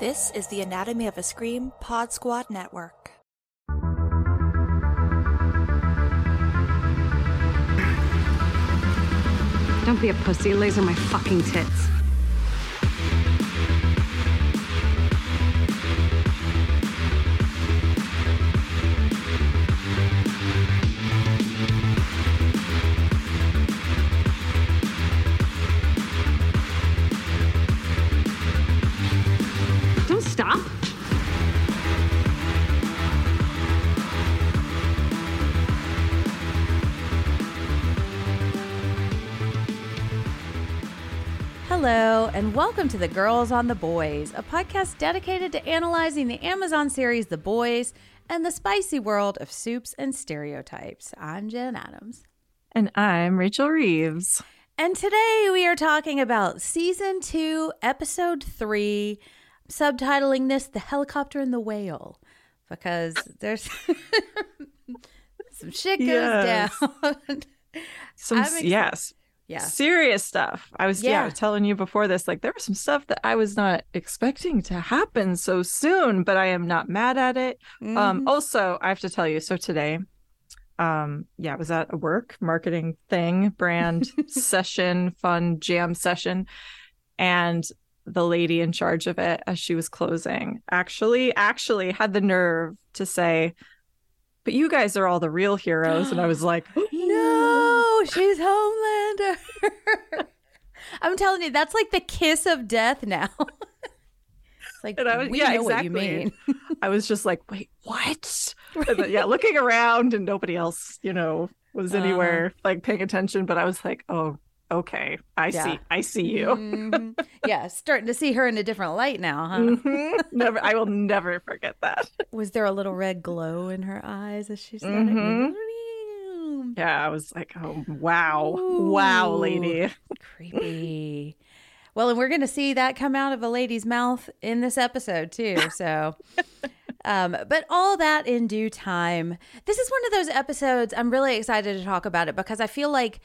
This is the Anatomy of a Scream Pod Squad Network. Don't be a pussy. Laser my fucking tits. And welcome to The Girls on the Boys, a podcast dedicated to analyzing the Amazon series The Boys and the spicy world of soups and stereotypes. I'm Jenn Adams. And I'm Rachel Reeves. And today we are talking about season two, episode three, subtitling this The Helicopter and the Whale, because there's some shit goes Yes. down. Some yes, yeah. serious stuff. I was yeah. Yeah. telling you before this, like there was some stuff that I was not expecting to happen so soon, but I am not mad at it. Um, Mhm. also, I have to tell you, so today, um, yeah, I was at a work marketing thing, brand session, fun jam session, and the lady in charge of it, as she was closing, actually, actually had the nerve to say. But you guys are all the real heroes. And I was like, No, she's Homelander. I'm telling you, that's like the kiss of death now. it's like And I was- we yeah, know what you mean. I was just like, wait, what? And then, yeah, looking around and nobody else, you know, was Uh-huh. anywhere like paying attention. But I was like, oh, okay, I Yeah. see, I see you. Mhm. Yeah, starting to see her in a different light now, huh? Mhm. Never, I will never forget that. Was there a little red glow in her eyes as she said Mhm. it? Yeah, I was like, oh, wow, wow, lady. Creepy. Well, and we're going to see that come out of a lady's mouth in this episode too. So, um, but all that in due time. This is one of those episodes I'm really excited to talk about it because I feel like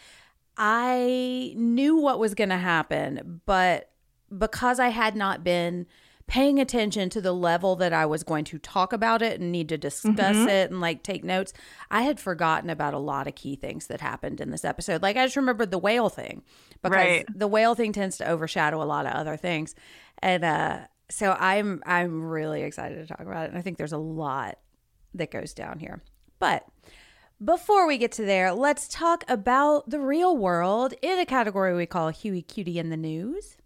I knew what was going to happen, but because I had not been paying attention to the level that I was going to talk about it and need to discuss it and like take notes, I had forgotten about a lot of key things that happened in this episode. Like I just remembered the whale thing because Right. the whale thing tends to overshadow a lot of other things. And uh so I'm I'm really excited to talk about it and I think there's a lot that goes down here. But before we get to there, let's talk about the real world in a category we call Hughie Cutie in the News.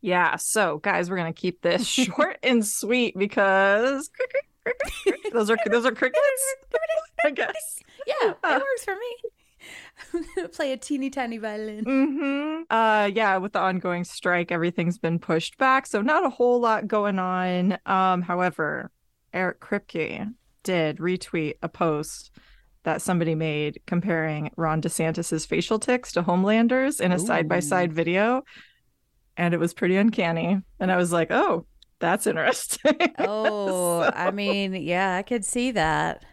Yeah. So, guys, we're gonna keep this short and sweet because those are those are crickets. I guess. Yeah, Uh. it works for me. Play a teeny tiny violin. hmm Uh, yeah, with the ongoing strike, everything's been pushed back, so not a whole lot going on. Um, however, Eric Kripke did retweet a post that somebody made comparing Ron DeSantis's facial tics to Homelander's in a side by side video, and it was pretty uncanny. And I was like, oh, that's interesting. Oh, So- I mean, yeah, I could see that.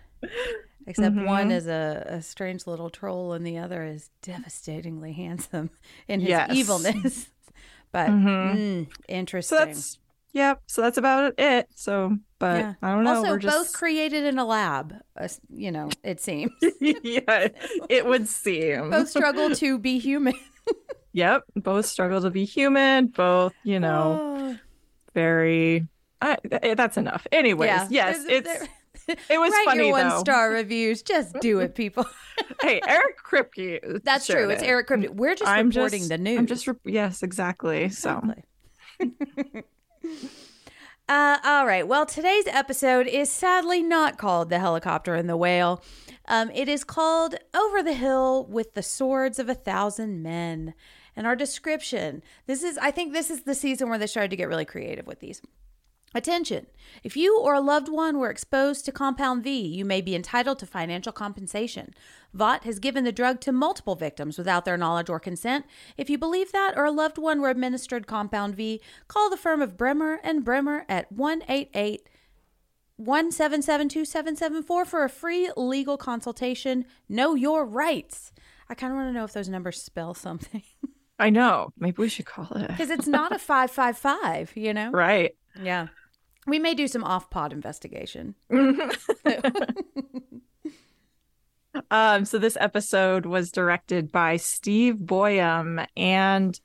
Except one Mhm. is a, a strange little troll and the other is devastatingly handsome in his Yes. evilness. But Mhm. mm, so interesting. that's yep. So that's about it. So, but Yeah. I don't know. also, we're just both created in a lab, uh, you know, it seems. yeah, it would seem. both struggle to be human. Yep, both struggle to be human. Both, you know, Oh. very. I, that's enough. Anyways, Yeah. yes, it's it was Write funny your one though. star reviews. Just do it, people. hey, Eric Kripke. That's true. It's. Eric Kripke. We're just I'm reporting just- the news. I'm just re- yes, exactly. So uh, all right. Well, today's episode is sadly not called The Helicopter and the Whale. Um, it is called Over the Hill with the Swords of a Thousand Men. And our description this is, I think this is the season where they started to get really creative with these. Attention! If you or a loved one were exposed to Compound V, you may be entitled to financial compensation. Vought has given the drug to multiple victims without their knowledge or consent. If you believe that or a loved one were administered Compound V, call the firm of Bremer and Bremer at 188 1772774 for a free legal consultation. Know your rights. I kind of want to know if those numbers spell something I know. Maybe we should call it because it's not a 555, you know? right. Yeah. We may do some off pod investigation. um, so this episode was directed by Steve Boyum, and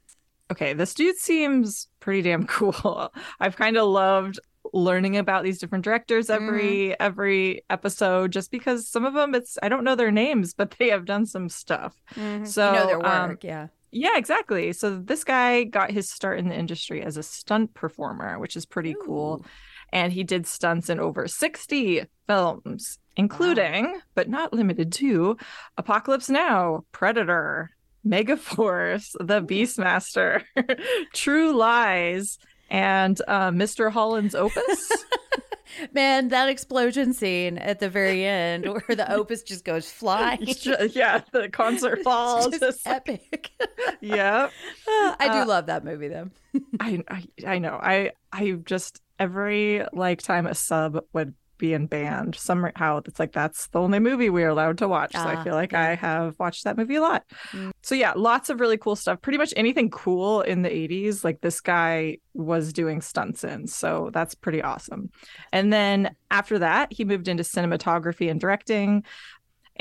okay, this dude seems pretty damn cool. I've kind of loved learning about these different directors every mm. every episode just because some of them it's I don't know their names but they have done some stuff. Mm-hmm. So you know their um, work, um, yeah. Yeah, exactly. So this guy got his start in the industry as a stunt performer, which is pretty Ooh. cool. And he did stunts in over 60 films, including, wow. but not limited to, Apocalypse Now, Predator, Megaforce, The Beastmaster, True Lies, and uh, Mr. Holland's Opus. Man, that explosion scene at the very end where the opus just goes flying. Just, yeah, the concert falls. It's just epic. yeah. I do uh, love that movie though. I, I I know. I I just every like time a sub would being banned. Somehow it's like that's the only movie we're allowed to watch. So i ah, feel like yeah. i have watched that movie a lot. Mm. so yeah lots of really cool stuff. Pretty much anything cool in the 80s like this guy was doing stunts in. So that's pretty awesome. And then after that he moved into cinematography and directing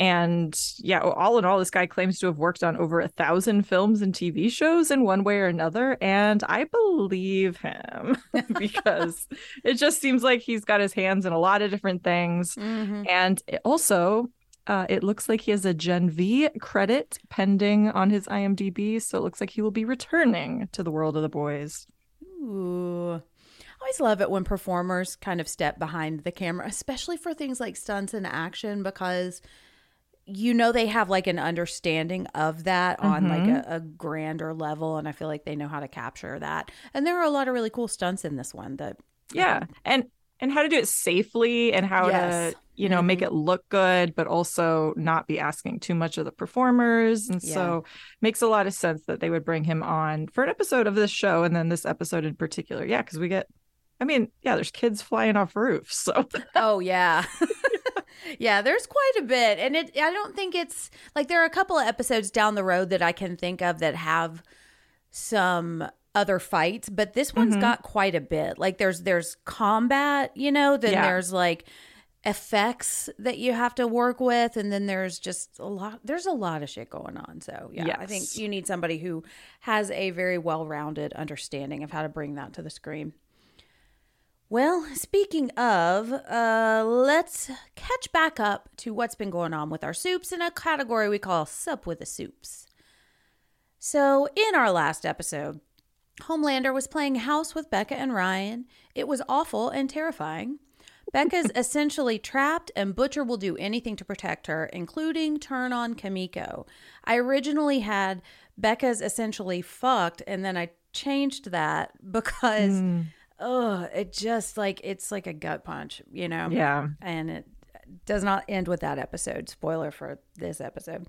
and yeah, all in all, this guy claims to have worked on over a thousand films and TV shows in one way or another. And I believe him because it just seems like he's got his hands in a lot of different things. Mm-hmm. And also, uh, it looks like he has a Gen V credit pending on his IMDb. So it looks like he will be returning to the world of the boys. Ooh. I always love it when performers kind of step behind the camera, especially for things like stunts and action, because you know they have like an understanding of that mm-hmm. on like mm-hmm. a, a, grander level and i feel like they know how to capture that and there are a lot of really cool stunts in this one that yeah um, and and how to do it safely and how yes. to you know mm-hmm. make it look good but also not be asking too much of the performers and yeah. so makes a lot of sense that they would bring him on for an episode of this show and then this episode in particular yeah because we get I mean, yeah, there's kids flying off roofs. So, oh yeah, yeah, there's quite a bit. And it I don't think it's like there are a couple of episodes down the road that I can think of that have some other fights, but this one's mm-hmm. got quite a bit. Like there's there's combat, you know, then yeah. there's like effects that you have to work with and then there's just a lot there's a lot of shit going on so yeah yes. i think you need somebody who has a very well-rounded understanding of how to bring that to the screen well, speaking of, uh, let's catch back up to what's been going on with our soups in a category we call Sup with the Soups. So, in our last episode, Homelander was playing house with Becca and Ryan. It was awful and terrifying. Becca's essentially trapped, and Butcher will do anything to protect her, including turn on Kimiko. I originally had Becca's essentially fucked, and then I changed that because. Mm oh, it just like it's like a gut punch, you know? Yeah. And it does not end with that episode. Spoiler for this episode.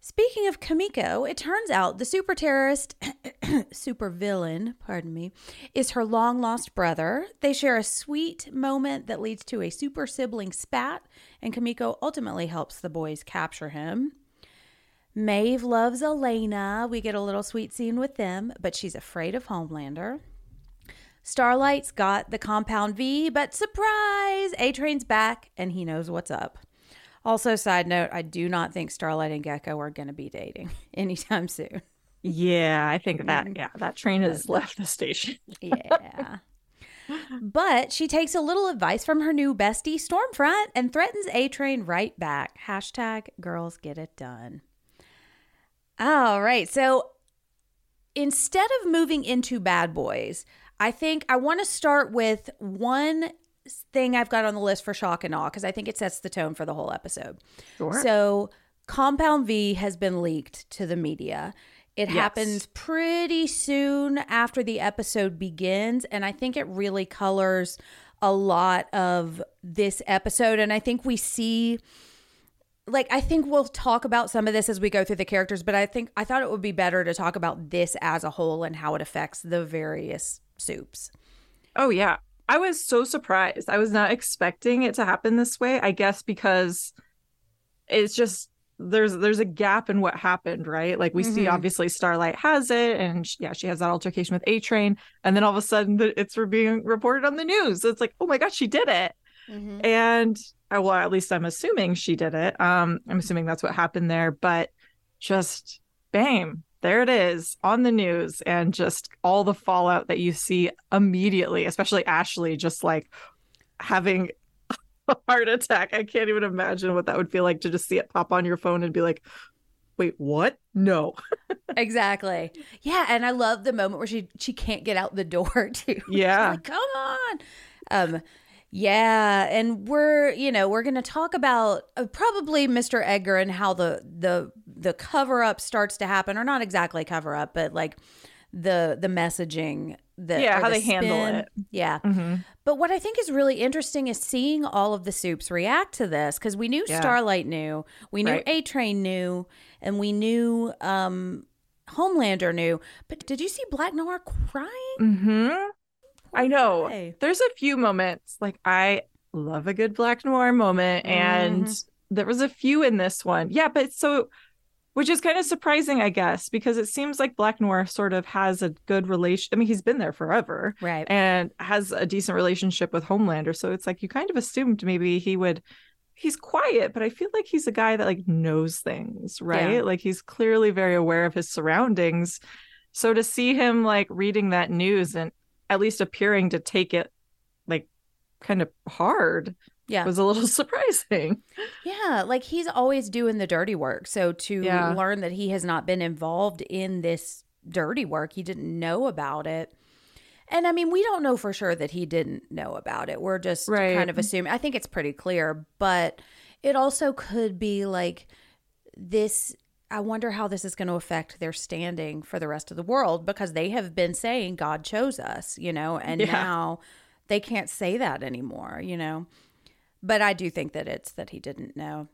Speaking of Kimiko, it turns out the super terrorist, super villain, pardon me, is her long lost brother. They share a sweet moment that leads to a super sibling spat, and Kimiko ultimately helps the boys capture him. Maeve loves Elena. We get a little sweet scene with them, but she's afraid of Homelander. Starlight's got the compound V, but surprise! A Train's back and he knows what's up. Also, side note, I do not think Starlight and Gecko are going to be dating anytime soon. Yeah, I think that, mm. yeah, that train has left the station. yeah. But she takes a little advice from her new bestie, Stormfront, and threatens A Train right back. Hashtag girls get it done. All right. So instead of moving into bad boys, I think I want to start with one thing I've got on the list for shock and awe because I think it sets the tone for the whole episode. Sure. So, Compound V has been leaked to the media. It yes. happens pretty soon after the episode begins, and I think it really colors a lot of this episode. And I think we see like I think we'll talk about some of this as we go through the characters, but I think I thought it would be better to talk about this as a whole and how it affects the various soups. Oh, yeah. I was so surprised. I was not expecting it to happen this way. I guess because it's just there's there's a gap in what happened, right? Like we see Mhm. obviously Starlight has it, and she, yeah, she has that altercation with A Train, and then all of a sudden it's being reported on the news. So it's like, oh my god, she did it, Mhm. and uh, well, at least I'm assuming she did it. Um, I'm assuming that's what happened there, but just bam, there it is on the news, and just all the fallout that you see immediately, especially Ashley, just like having a heart attack. I can't even imagine what that would feel like to just see it pop on your phone and be like, wait, what? No. Exactly. Yeah, and I love the moment where she she can't get out the door too. Yeah. like, come on. Um yeah, and we're, you know, we're going to talk about uh, probably Mr. Edgar and how the the the cover up starts to happen or not exactly cover up, but like the the messaging that Yeah, how the they handle it. Yeah. Mm-hmm. But what I think is really interesting is seeing all of the soups react to this because we knew Yeah. Starlight knew, we knew Right. A Train knew, and we knew um, Homelander knew. But did you see Black Noir crying? Mm-hmm. I know. guy. There's a few moments like I love a good black noir moment, and mm-hmm. there was a few in this one. Yeah, but so which is kind of surprising, I guess, because it seems like Black Noir sort of has a good relation. I mean, he's been there forever. Right. and has a decent relationship with Homelander. So it's like you kind of assumed maybe he would he's quiet, but I feel like he's a guy that like knows things, right? Yeah. Like he's clearly very aware of his surroundings. So to see him like reading that news and at least appearing to take it like kind of hard Yeah. was a little surprising. Yeah, like he's always doing the dirty work. So to Yeah. learn that he has not been involved in this dirty work, he didn't know about it. And I mean, we don't know for sure that he didn't know about it. We're just Right. kind of assuming. I think it's pretty clear, but it also could be like this. I wonder how this is going to affect their standing for the rest of the world because they have been saying God chose us, you know, and Yeah. now they can't say that anymore, you know. But I do think that it's that he didn't know.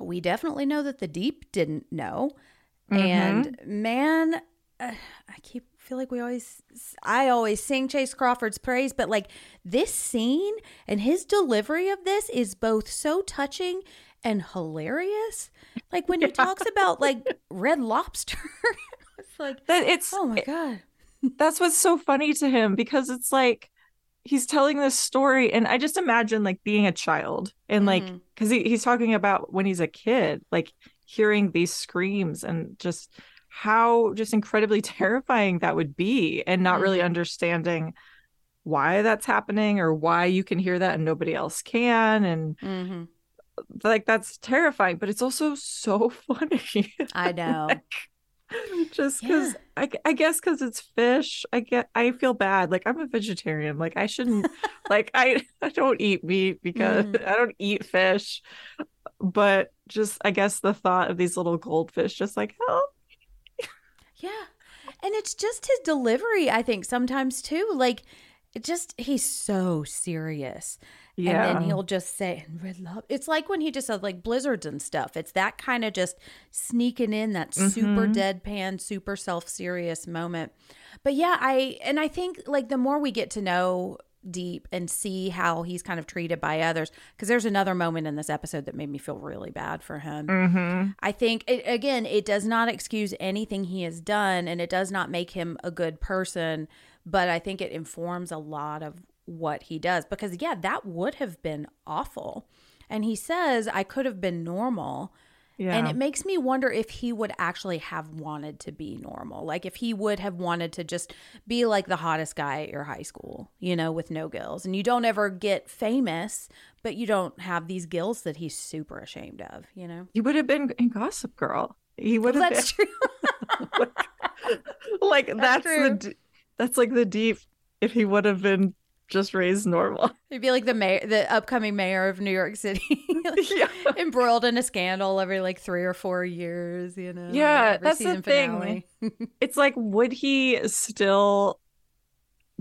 We definitely know that the deep didn't know. And man, uh, I keep feel like we always I always sing Chace Crawford's praise, but like this scene and his delivery of this is both so touching and hilarious. Like when he talks about like red lobster. it's like, That it's oh my god. that's what's so funny to him because it's like he's telling this story and i just imagine like being a child and like Mhm. because he, he's talking about when he's a kid like hearing these screams and just how just incredibly terrifying that would be and not really Mhm. understanding why that's happening or why you can hear that and nobody else can and hmm like that's terrifying but it's also so funny I know. just because I, I guess because it's fish i get i feel bad like i'm a vegetarian like i shouldn't like i i don't eat meat because Mhm. i don't eat fish but just i guess the thought of these little goldfish just like help Yeah. And it's just his delivery, I think, sometimes too. Like, it just, he's so serious. Yeah And then he'll just say, and red lob. It's like when he just said like blizzards and stuff. It's that kind of just sneaking in that super Mhm. deadpan, super self serious moment. But yeah, I, and I think like the more we get to know Deep and see how he's kind of treated by others, because there's another moment in this episode that made me feel really bad for him. mm-hmm. I think it, again, it does not excuse anything he has done, and it does not make him a good person. But I think it informs a lot of what he does because, yeah, that would have been awful. And he says, "I could have been normal," yeah and it makes me wonder if he would actually have wanted to be normal, like if he would have wanted to just be like the hottest guy at your high school, you know, with no gills, and you don't ever get famous, but you don't have these gills that he's super ashamed of, you know. he would have been in gossip girl he would have That's true. been like that's, true. the that's like the deep if he would have been just raised normal He'd be like the mayor, the upcoming mayor of New York City, yeah embroiled in a scandal every like three or four years. You know, Yeah, that's the thing. it's like would he still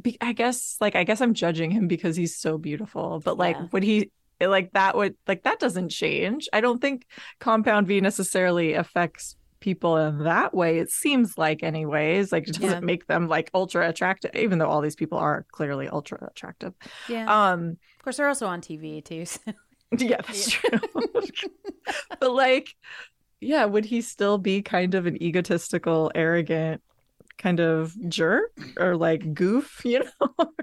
be i guess like i guess i'm judging him because he's so beautiful but like Yeah. would he like that would like that doesn't change i don't think compound v necessarily affects people in that way it seems like anyways like it doesn't Yeah. make them like ultra attractive even though all these people are clearly ultra attractive Yeah, um of course they're also on TV too. So. yeah that's true but like yeah, would he still be kind of an egotistical, arrogant kind of jerk or like goof, you know?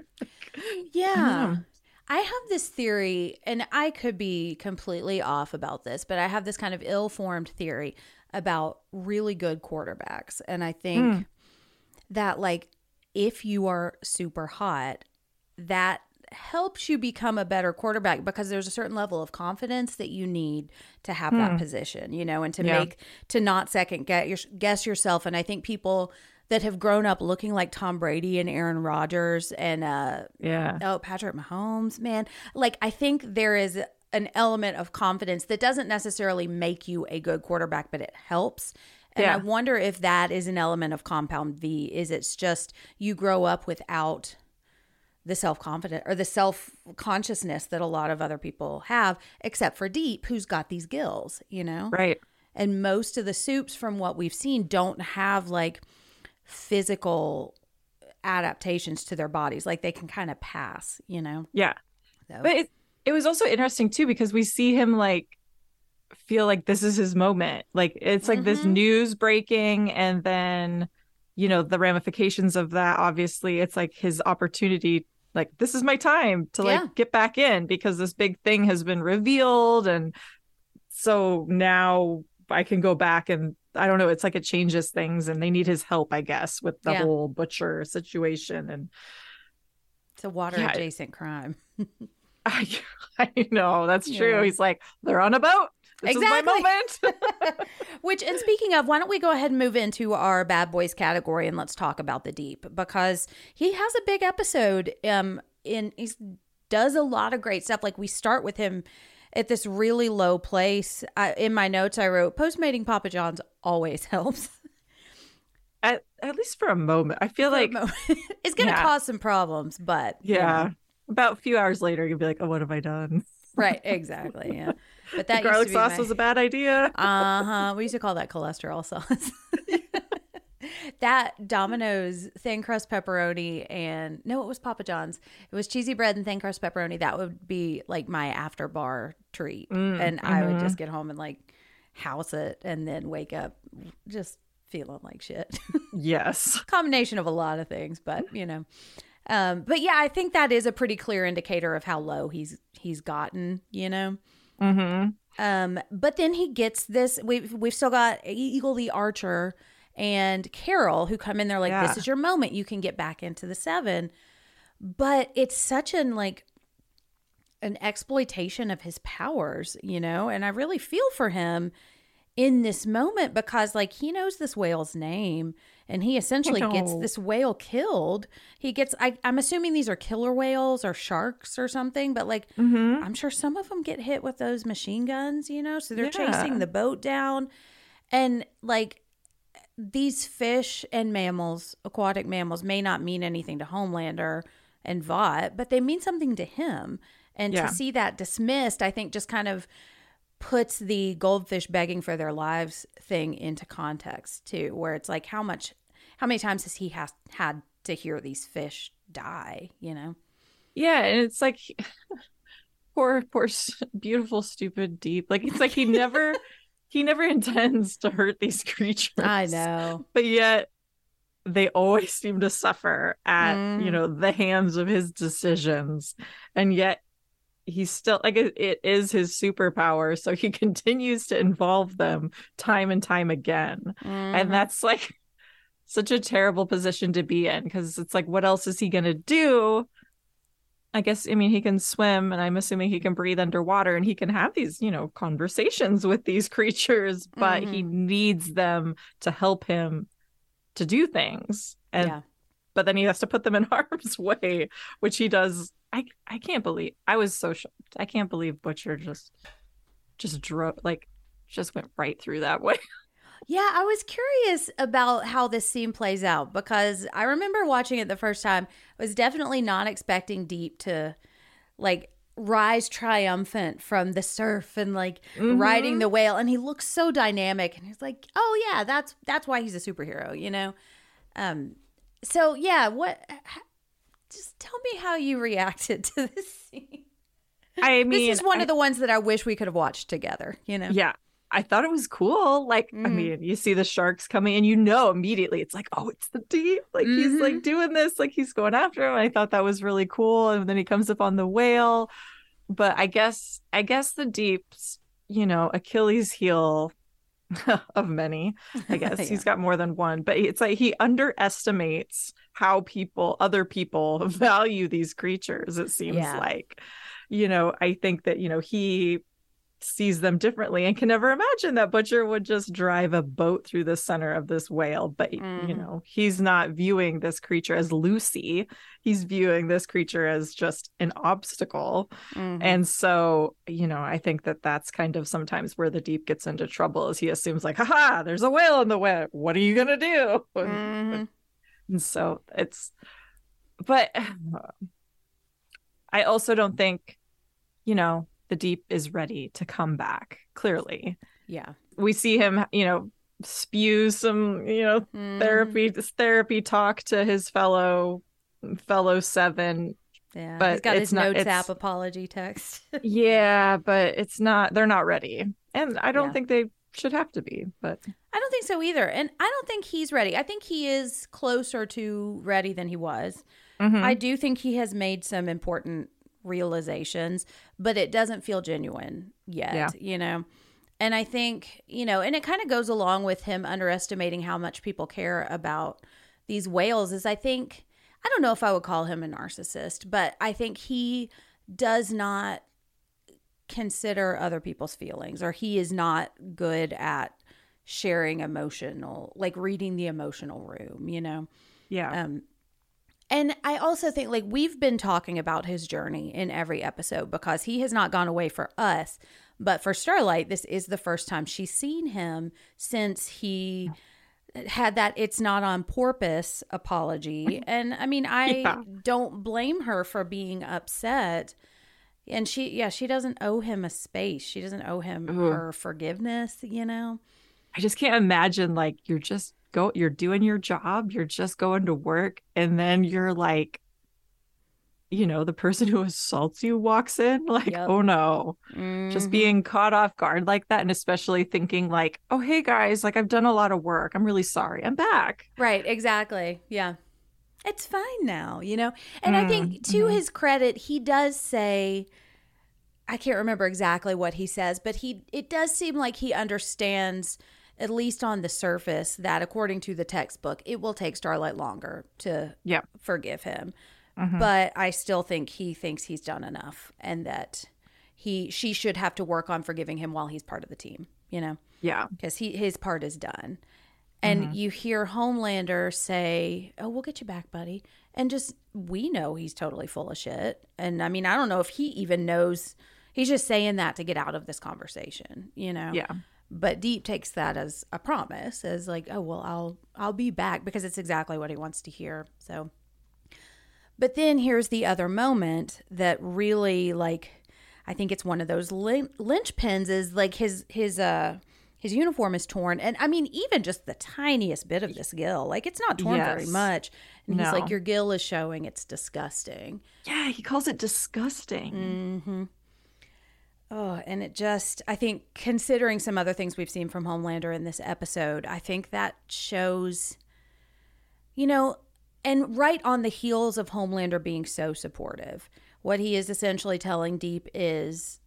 Yeah. I have this theory, and I could be completely off about this, but I have this kind of ill formed theory about really good quarterbacks. And I think Hmm. that, like, if you are super hot, that helps you become a better quarterback because there's a certain level of confidence that you need to have that position, you know, and to Yeah. make to not second your, guess yourself. And I think people that have grown up looking like Tom Brady and Aaron Rodgers and uh, Yeah. Oh, Patrick Mahomes, man. Like, I think there is an element of confidence that doesn't necessarily make you a good quarterback, but it helps. And I wonder if that is an element of compound V. Is it's just you grow up without the self confidence or the self consciousness that a lot of other people have, except for Deep, who's got these gills, you know? Right. And most of the soups, from what we've seen, don't have like physical adaptations to their bodies. Like they can kind of pass, you know? Yeah. So- But it it was also interesting too because we see him like feel like this is his moment. Like it's like this Mhm. news breaking and then you know the ramifications of that obviously it's like his opportunity like this is my time to like Yeah. get back in because this big thing has been revealed and so now I can go back and I don't know it's like it changes things and they need his help I guess with the Yeah. whole butcher situation and It's a water Yeah. adjacent crime. I, I know that's true. Yeah. He's like, they're on a boat. This Exactly. is my moment. Which, and speaking of, why don't we go ahead and move into our bad boys category and let's talk about the deep because he has a big episode. Um, in he does a lot of great stuff. Like we start with him at this really low place. I, in my notes, I wrote postmating Papa John's always helps. at, at least for a moment. I feel like, it's going to Yeah. cause some problems, but you yeah. know. About a few hours later, you'll be like, oh, what have I done? right, exactly, yeah. But that garlic used to be sauce my- was a bad idea. Uh huh. We used to call that cholesterol sauce. that Domino's thin crust pepperoni and no, it was Papa John's. It was cheesy bread and thin crust pepperoni. That would be like my after bar treat, Mm, and I would just get home and like house it, and then wake up just feeling like shit. yes. Combination of a lot of things, but you know. Um, but yeah, I think that is a pretty clear indicator of how low he's he's gotten. You know. Mm-hmm. Um, but then he gets this. We've we've still got Eagle the Archer and Carol who come in there like, Yeah. "This is your moment. You can get back into the seven. But it's such an like an exploitation of his powers, you know. And I really feel for him in this moment because like he knows this whale's name and he essentially gets this whale killed. He gets I, I'm assuming these are killer whales or sharks or something, but like Mm-hmm. I'm sure some of them get hit with those machine guns, you know, so they're Yeah. chasing the boat down. And like these fish and mammals, aquatic mammals, may not mean anything to Homelander and Vought, but they mean something to him. And Yeah. to see that dismissed, I think just kind of puts the goldfish begging for their lives thing into context too, where it's like how much, how many times has he has had to hear these fish die, you know? Yeah. And it's like, poor, poor, beautiful, stupid, deep. Like, it's like he never, he never intends to hurt these creatures. I know. but yet they always seem to suffer at Mm. you know the hands of his decisions and yet he's still like it, it is his superpower so he continues to involve them time and time again Mhm. and that's like such a terrible position to be in because it's like what else is he going to do I guess I mean he can swim and I'm assuming he can breathe underwater and he can have these, you know, conversations with these creatures, but he mm-hmm. needs them to help him to do things. And yeah. but then he has to put them in harm's way, which he does. I I can't believe I was so shocked. I can't believe Butcher just just drove like just went right through that way. Yeah, I was curious about how this scene plays out because I remember watching it the first time. I was definitely not expecting Deep to like rise triumphant from the surf and like riding the whale and he looks so dynamic and he's like, "Oh yeah, that's that's why he's a superhero," you know? Um so yeah, what just tell me how you reacted to this scene. I mean this is one I- of the ones that I wish we could have watched together, you know? Yeah. I thought it was cool. Like, I Mhm. mean, you see the sharks coming and you know immediately it's like, oh, it's the deep. Like he's Mhm. like doing this, like he's going after him. I thought that was really cool. And then he comes up on the whale. But I guess I guess the deep's, you know, Achilles heel of many. I guess Yeah. he's got more than one, but it's like he underestimates how people, other people value these creatures, it seems Yeah. like. You know, I think that, you know, he sees them differently and can never imagine that Butcher would just drive a boat through the center of this whale. But, you Mhm. know, he's not viewing this creature as Lucy. He's viewing this creature as just an obstacle. Mhm. And so, you know, I think that that's kind of sometimes where the deep gets into trouble is he assumes like, haha, there's a whale in the way. What are you going to do? Mhm. And so it's, but I also don't think, you know, the deep is ready to come back. Clearly, yeah. we see him, you know, spew some, you know, Mhm. therapy, therapy talk to his fellow fellow seven. Yeah. but he's got it's his not- notes it's- app apology text. Yeah, but it's not. They're not ready, and I don't Yeah. think they should have to be. But I don't think so either. And I don't think he's ready. I think he is closer to ready than he was. Mhm. I do think he has made some important realizations, but it doesn't feel genuine yet, Yeah. you know? And I think, you know, and it kind of goes along with him underestimating how much people care about these whales is I think I don't know if I would call him a narcissist, but I think he does not consider other people's feelings or he is not good at sharing emotional like reading the emotional room, you know. yeah, Um, and I also think like we've been talking about his journey in every episode because he has not gone away for us, but for Starlight, this is the first time she's seen him since he had that it's not on porpoise apology. And I mean, I Yeah. don't blame her for being upset. And she, yeah, she doesn't owe him a space. She doesn't owe him Ugh. her forgiveness, you know? I just can't imagine like you're just go, you're doing your job, you're just going to work, and then you're like, you know, the person who assaults you walks in, like, Yep. oh no, just Mhm. being caught off guard like that, and especially thinking like, oh hey guys, like I've done a lot of work, I'm really sorry, I'm back. Right, exactly. Yeah. It's fine now, you know? And I think to mhm. his credit, he does say I can't remember exactly what he says, but he it does seem like he understands at least on the surface that according to the textbook, it will take Starlight longer to Yep. forgive him. Mhm. But I still think he thinks he's done enough and that he she should have to work on forgiving him while he's part of the team, you know? Yeah, because he his part is done. And you hear Homelander say, "Oh, we'll get you back, buddy," and just we know he's totally full of shit. And I mean, I don't know if he even knows. He's just saying that to get out of this conversation, you know. yeah, But Deep takes that as a promise, as like, "Oh, well, I'll I'll be back," because it's exactly what he wants to hear. So. But then here's the other moment that really like I think it's one of those lin- linchpins is like his his uh his uniform is torn and I mean even just the tiniest bit of this gill like it's not torn very much and he's like your gill is showing it's disgusting. yeah. He calls it disgusting. Mm-hmm. Oh, and it just, I think, considering some other things we've seen from Homelander in this episode, I think that shows, you know, and right on the heels of Homelander being so supportive, what he is essentially telling Deep is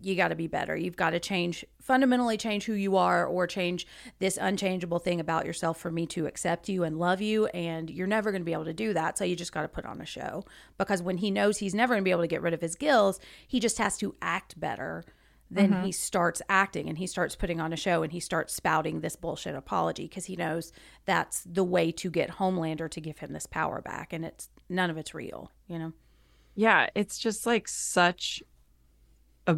you got to be better. You've got to change, fundamentally change who you are or change this unchangeable thing about yourself for me to accept you and love you. And you're never going to be able to do that. So you just got to put on a show. Because when he knows he's never going to be able to get rid of his gills, he just has to act better. Then mm-hmm. he starts acting and he starts putting on a show and he starts spouting this bullshit apology because he knows that's the way to get Homelander to give him this power back. And it's none of it's real, you know? yeah it's just like such a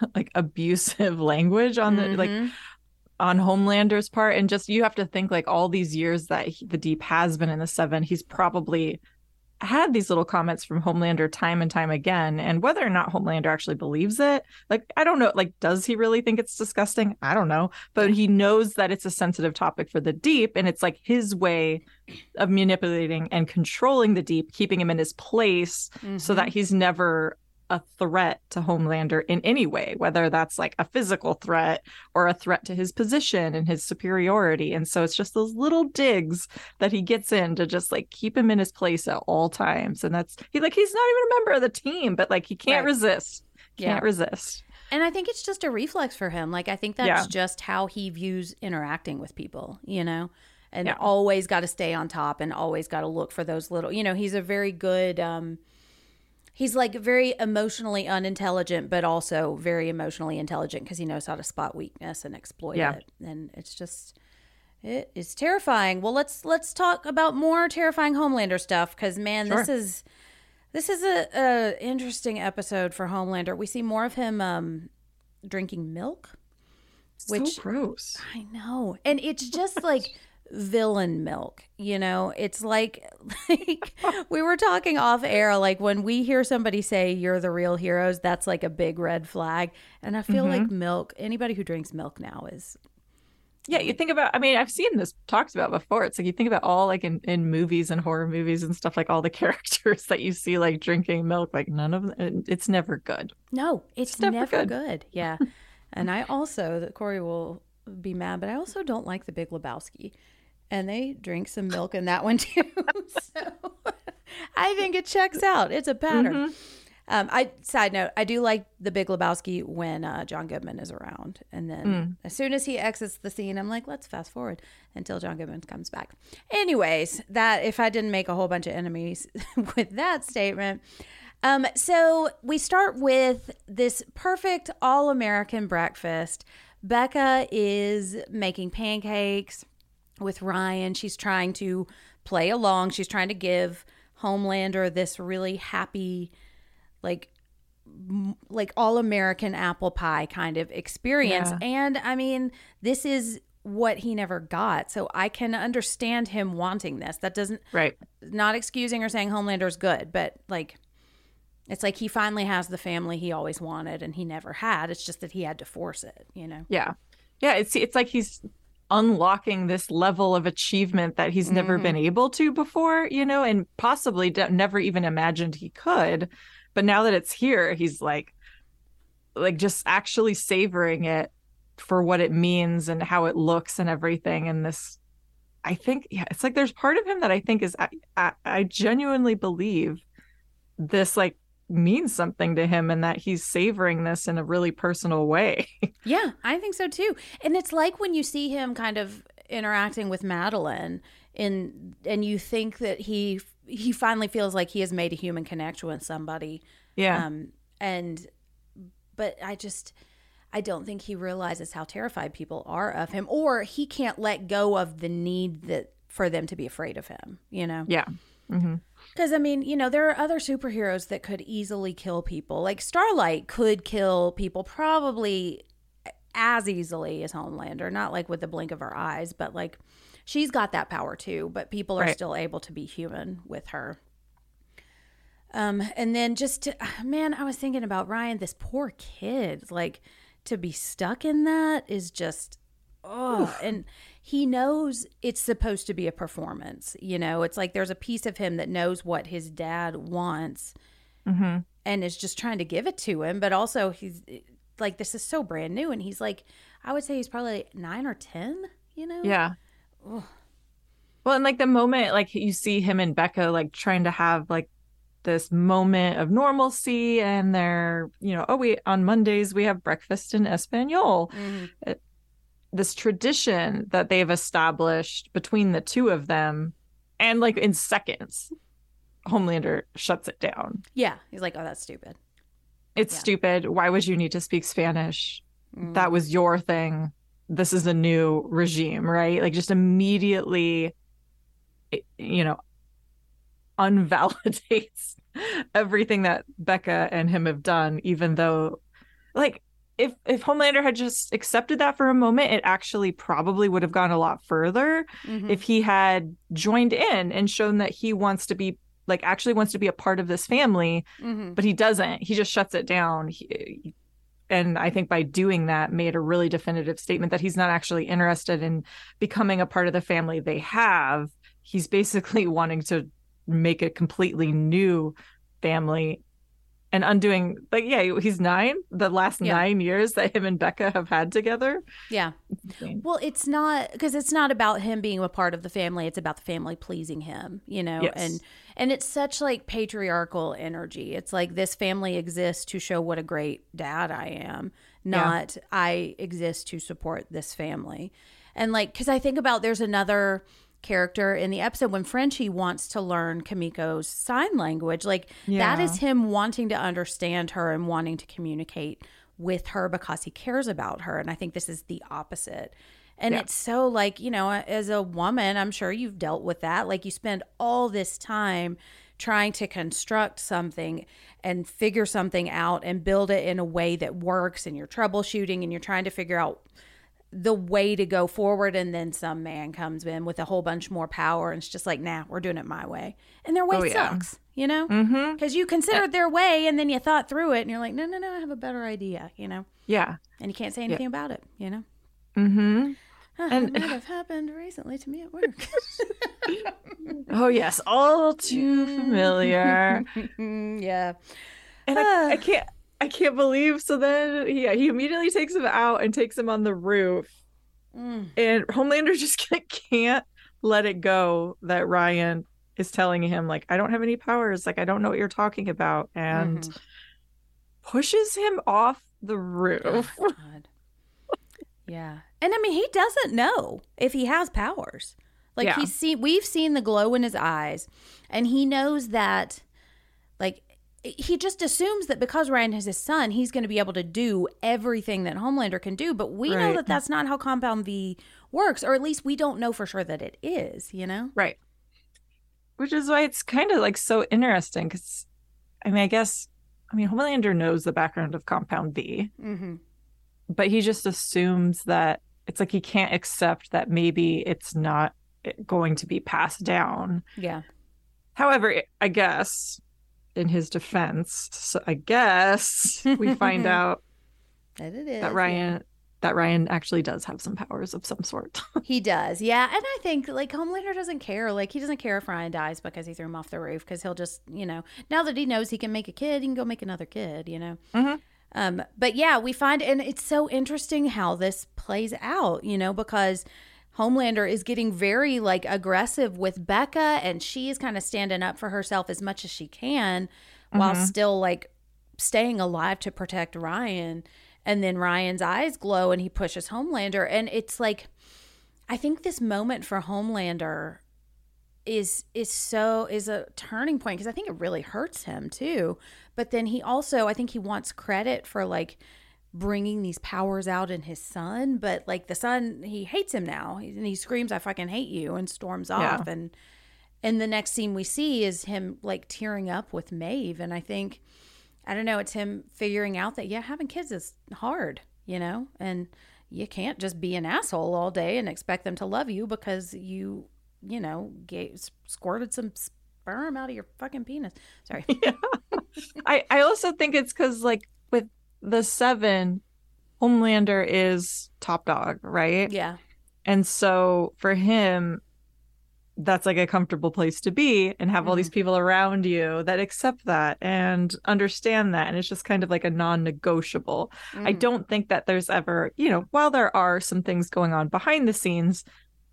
like abusive language on the like Mhm. on homelander's part. And just you have to think like all these years that he, the deep has been in the seven he's probably had these little comments from homelander time and time again. And whether or not homelander actually believes it like i don't know like does he really think it's disgusting? I don't know. But he knows that it's a sensitive topic for the deep and it's like his way of manipulating and controlling the deep keeping him in his place so that he's never a threat to Homelander in any way, whether that's like a physical threat or a threat to his position and his superiority. And so it's just those little digs that he gets in to just like keep him in his place at all times. And that's he like he's not even a member of the team, but like he can't Right. resist. Can't Yeah. resist. And I think it's just a reflex for him. Like I think that's Yeah. just how he views interacting with people, you know? And Yeah. always got to stay on top and always got to look for those little, you know, he's a very good um he's like very emotionally unintelligent but also very emotionally intelligent because he knows how to spot weakness and exploit Yeah. it. And it's just it is terrifying. Well, let's let's talk about more terrifying Homelander stuff because man, this is this is a, a interesting episode for Homelander. We see more of him um, drinking milk. Which- so gross. I know, and it's just like villain milk. You know, it's like like we were talking off air. Like when we hear somebody say "you're the real heroes," that's like a big red flag. And I feel like mm-hmm. milk. Anybody who drinks milk now is Yeah, you think about I mean, I've seen this talked about before. It's like you think about all like in, in movies and horror movies and stuff like all the characters that you see like drinking milk, like none of them it's never good. No, it's, It's never never, good. good. Yeah. and I also, that Corey will be mad, but I also don't like the Big Lebowski. And they drink some milk in that one too. so I think it checks out. It's a pattern. Mm-hmm. Um, I side note, I do like the Big Lebowski when uh, John Goodman is around, and then Mm. as soon as he exits the scene, I'm like, let's fast forward until John Goodman comes back. Anyways, that if I didn't make a whole bunch of enemies with that statement, um, so we start with this perfect all American breakfast. Becca is making pancakes with Ryan. She's trying to play along. She's trying to give Homelander this really happy, like, m- like all American apple pie kind of experience. Yeah. And I mean, this is what he never got. So I can understand him wanting this. That doesn't Right. not excusing or saying Homelander's good, but like it's like he finally has the family he always wanted and he never had. It's just that he had to force it, you know. Yeah. Yeah, it's it's like he's unlocking this level of achievement that he's never been mm-hmm. able to before, you know, and possibly d- never even imagined he could. But now that it's here, he's like like just actually savoring it for what it means and how it looks and everything and this I think yeah, it's like there's part of him that I think is I, I, I genuinely believe this like means something to him and that he's savoring this in a really personal way. Yeah, I think so too. And it's like when you see him kind of interacting with Madelyn in and you think that he he finally feels like he has made a human connection with somebody. yeah. Um and but I just I don't think he realizes how terrified people are of him or he can't let go of the need that for them to be afraid of him, you know. Yeah. hmm Because, I mean, you know, there are other superheroes that could easily kill people. Like Starlight could kill people probably as easily as Homelander, not like with the blink of her eyes, but like she's got that power too. But people are Right. still able to be human with her. Um, and then just to, man, I was thinking about Ryan, this poor kid, like to be stuck in that is just oh and he knows it's supposed to be a performance you know it's like there's a piece of him that knows what his dad wants hmm and is just trying to give it to him but also he's like this is so brand new and he's like i would say he's probably nine or ten you know Yeah. Well, and like the moment, like you see him and Becca, like trying to have like this moment of normalcy, and they're, you know, oh, we on Mondays we have breakfast in Espanol. Mhm. This tradition that they've established between the two of them, and like in seconds, Homelander shuts it down. yeah he's like oh that's stupid It's Yeah. stupid. Why would you need to speak Spanish? Mm. that was your thing. This is a new regime, right? Like just immediately, you know, unvalidates everything that Becca and him have done, even though, like, if if Homelander had just accepted that for a moment, it actually probably would have gone a lot further Mhm. if he had joined in and shown that he wants to be like actually wants to be a part of this family Mhm. but he doesn't he just shuts it down He- and i think by doing that made a really definitive statement that he's not actually interested in becoming a part of the family they have he's basically wanting to make a completely new family and undoing like yeah he's nine the last Yeah. nine years that him and becca have had together Yeah. Well, it's not because it's not about him being a part of the family. It's about the family pleasing him, you know. Yes. And and it's such like patriarchal energy. It's like this family exists to show what a great dad I am, not I exist to support this family. And like, because I think about there's another character in the episode when Frenchie wants to learn Kimiko's sign language. Like that Yeah. is him wanting to understand her and wanting to communicate with her because he cares about her. And I think this is the opposite. And Yeah. it's so like, you know, as a woman, I'm sure you've dealt with that. Like you spend all this time trying to construct something and figure something out and build it in a way that works and you're troubleshooting and you're trying to figure out the way to go forward and then some man comes in with a whole bunch more power and it's just like nah we're doing it my way. And their way Oh, yeah. sucks you know? Mm-hmm. Because you considered their way and then you thought through it and you're like no no no i have a better idea you know? Yeah. And you can't say anything about it you know? Mm-hmm. Huh, And- it have happened recently to me at work. Oh yes. All too familiar. Yeah. And I, I can't i can't believe so then yeah he immediately takes him out and takes him on the roof Mm. and homelander just can't let it go that ryan is telling him like i don't have any powers like i don't know what you're talking about and Mhm. pushes him off the roof God. Yeah. And I mean, he doesn't know if he has powers. Like Yeah. he's seen we've seen the glow in his eyes and he knows that like he just assumes that because Ryan is his son, he's going to be able to do everything that Homelander can do, but we know that that's not how Compound V works, or at least we don't know for sure that it is, you know? Right. Which is why it's kind of like so interesting because, I mean, I guess, I mean, Homelander knows the background of Compound V, Mhm. but he just assumes that it's like he can't accept that maybe it's not going to be passed down. Yeah. However, I guess in his defense, so I guess we find out That it is. that yeah. Ryan that Ryan actually does have some powers of some sort. He does, yeah. And I think like Homelander doesn't care. Like he doesn't care if Ryan dies because he threw him off the roof because he'll just, you know, now that he knows he can make a kid, he can go make another kid, you know. Mhm. Um, but yeah, we find, and it's so interesting how this plays out, you know, because Homelander is getting very like aggressive with Becca, and she is kind of standing up for herself as much as she can, while mm-hmm. still like staying alive to protect Ryan. And then Ryan's eyes glow, and he pushes Homelander, and it's like. I think this moment for Homelander is is so is a turning point because I think it really hurts him too. But then he also I think he wants credit for like bringing these powers out in his son, but like the son he hates him now and he screams I fucking hate you and storms Yeah. off and and the next scene we see is him like tearing up with Maeve and I think I don't know, it's him figuring out that yeah, having kids is hard, you know? And you can't just be an asshole all day and expect them to love you because you, you know, gave, squirted some sperm out of your fucking penis. Sorry. Yeah. I I also think it's because like the seven, Homelander is top dog, right? yeah. And so for him, that's like a comfortable place to be and have all these people around you that accept that and understand that. And it's just kind of like a non negotiable. I Mhm. don't think that there's ever, you know, while there are some things going on behind the scenes,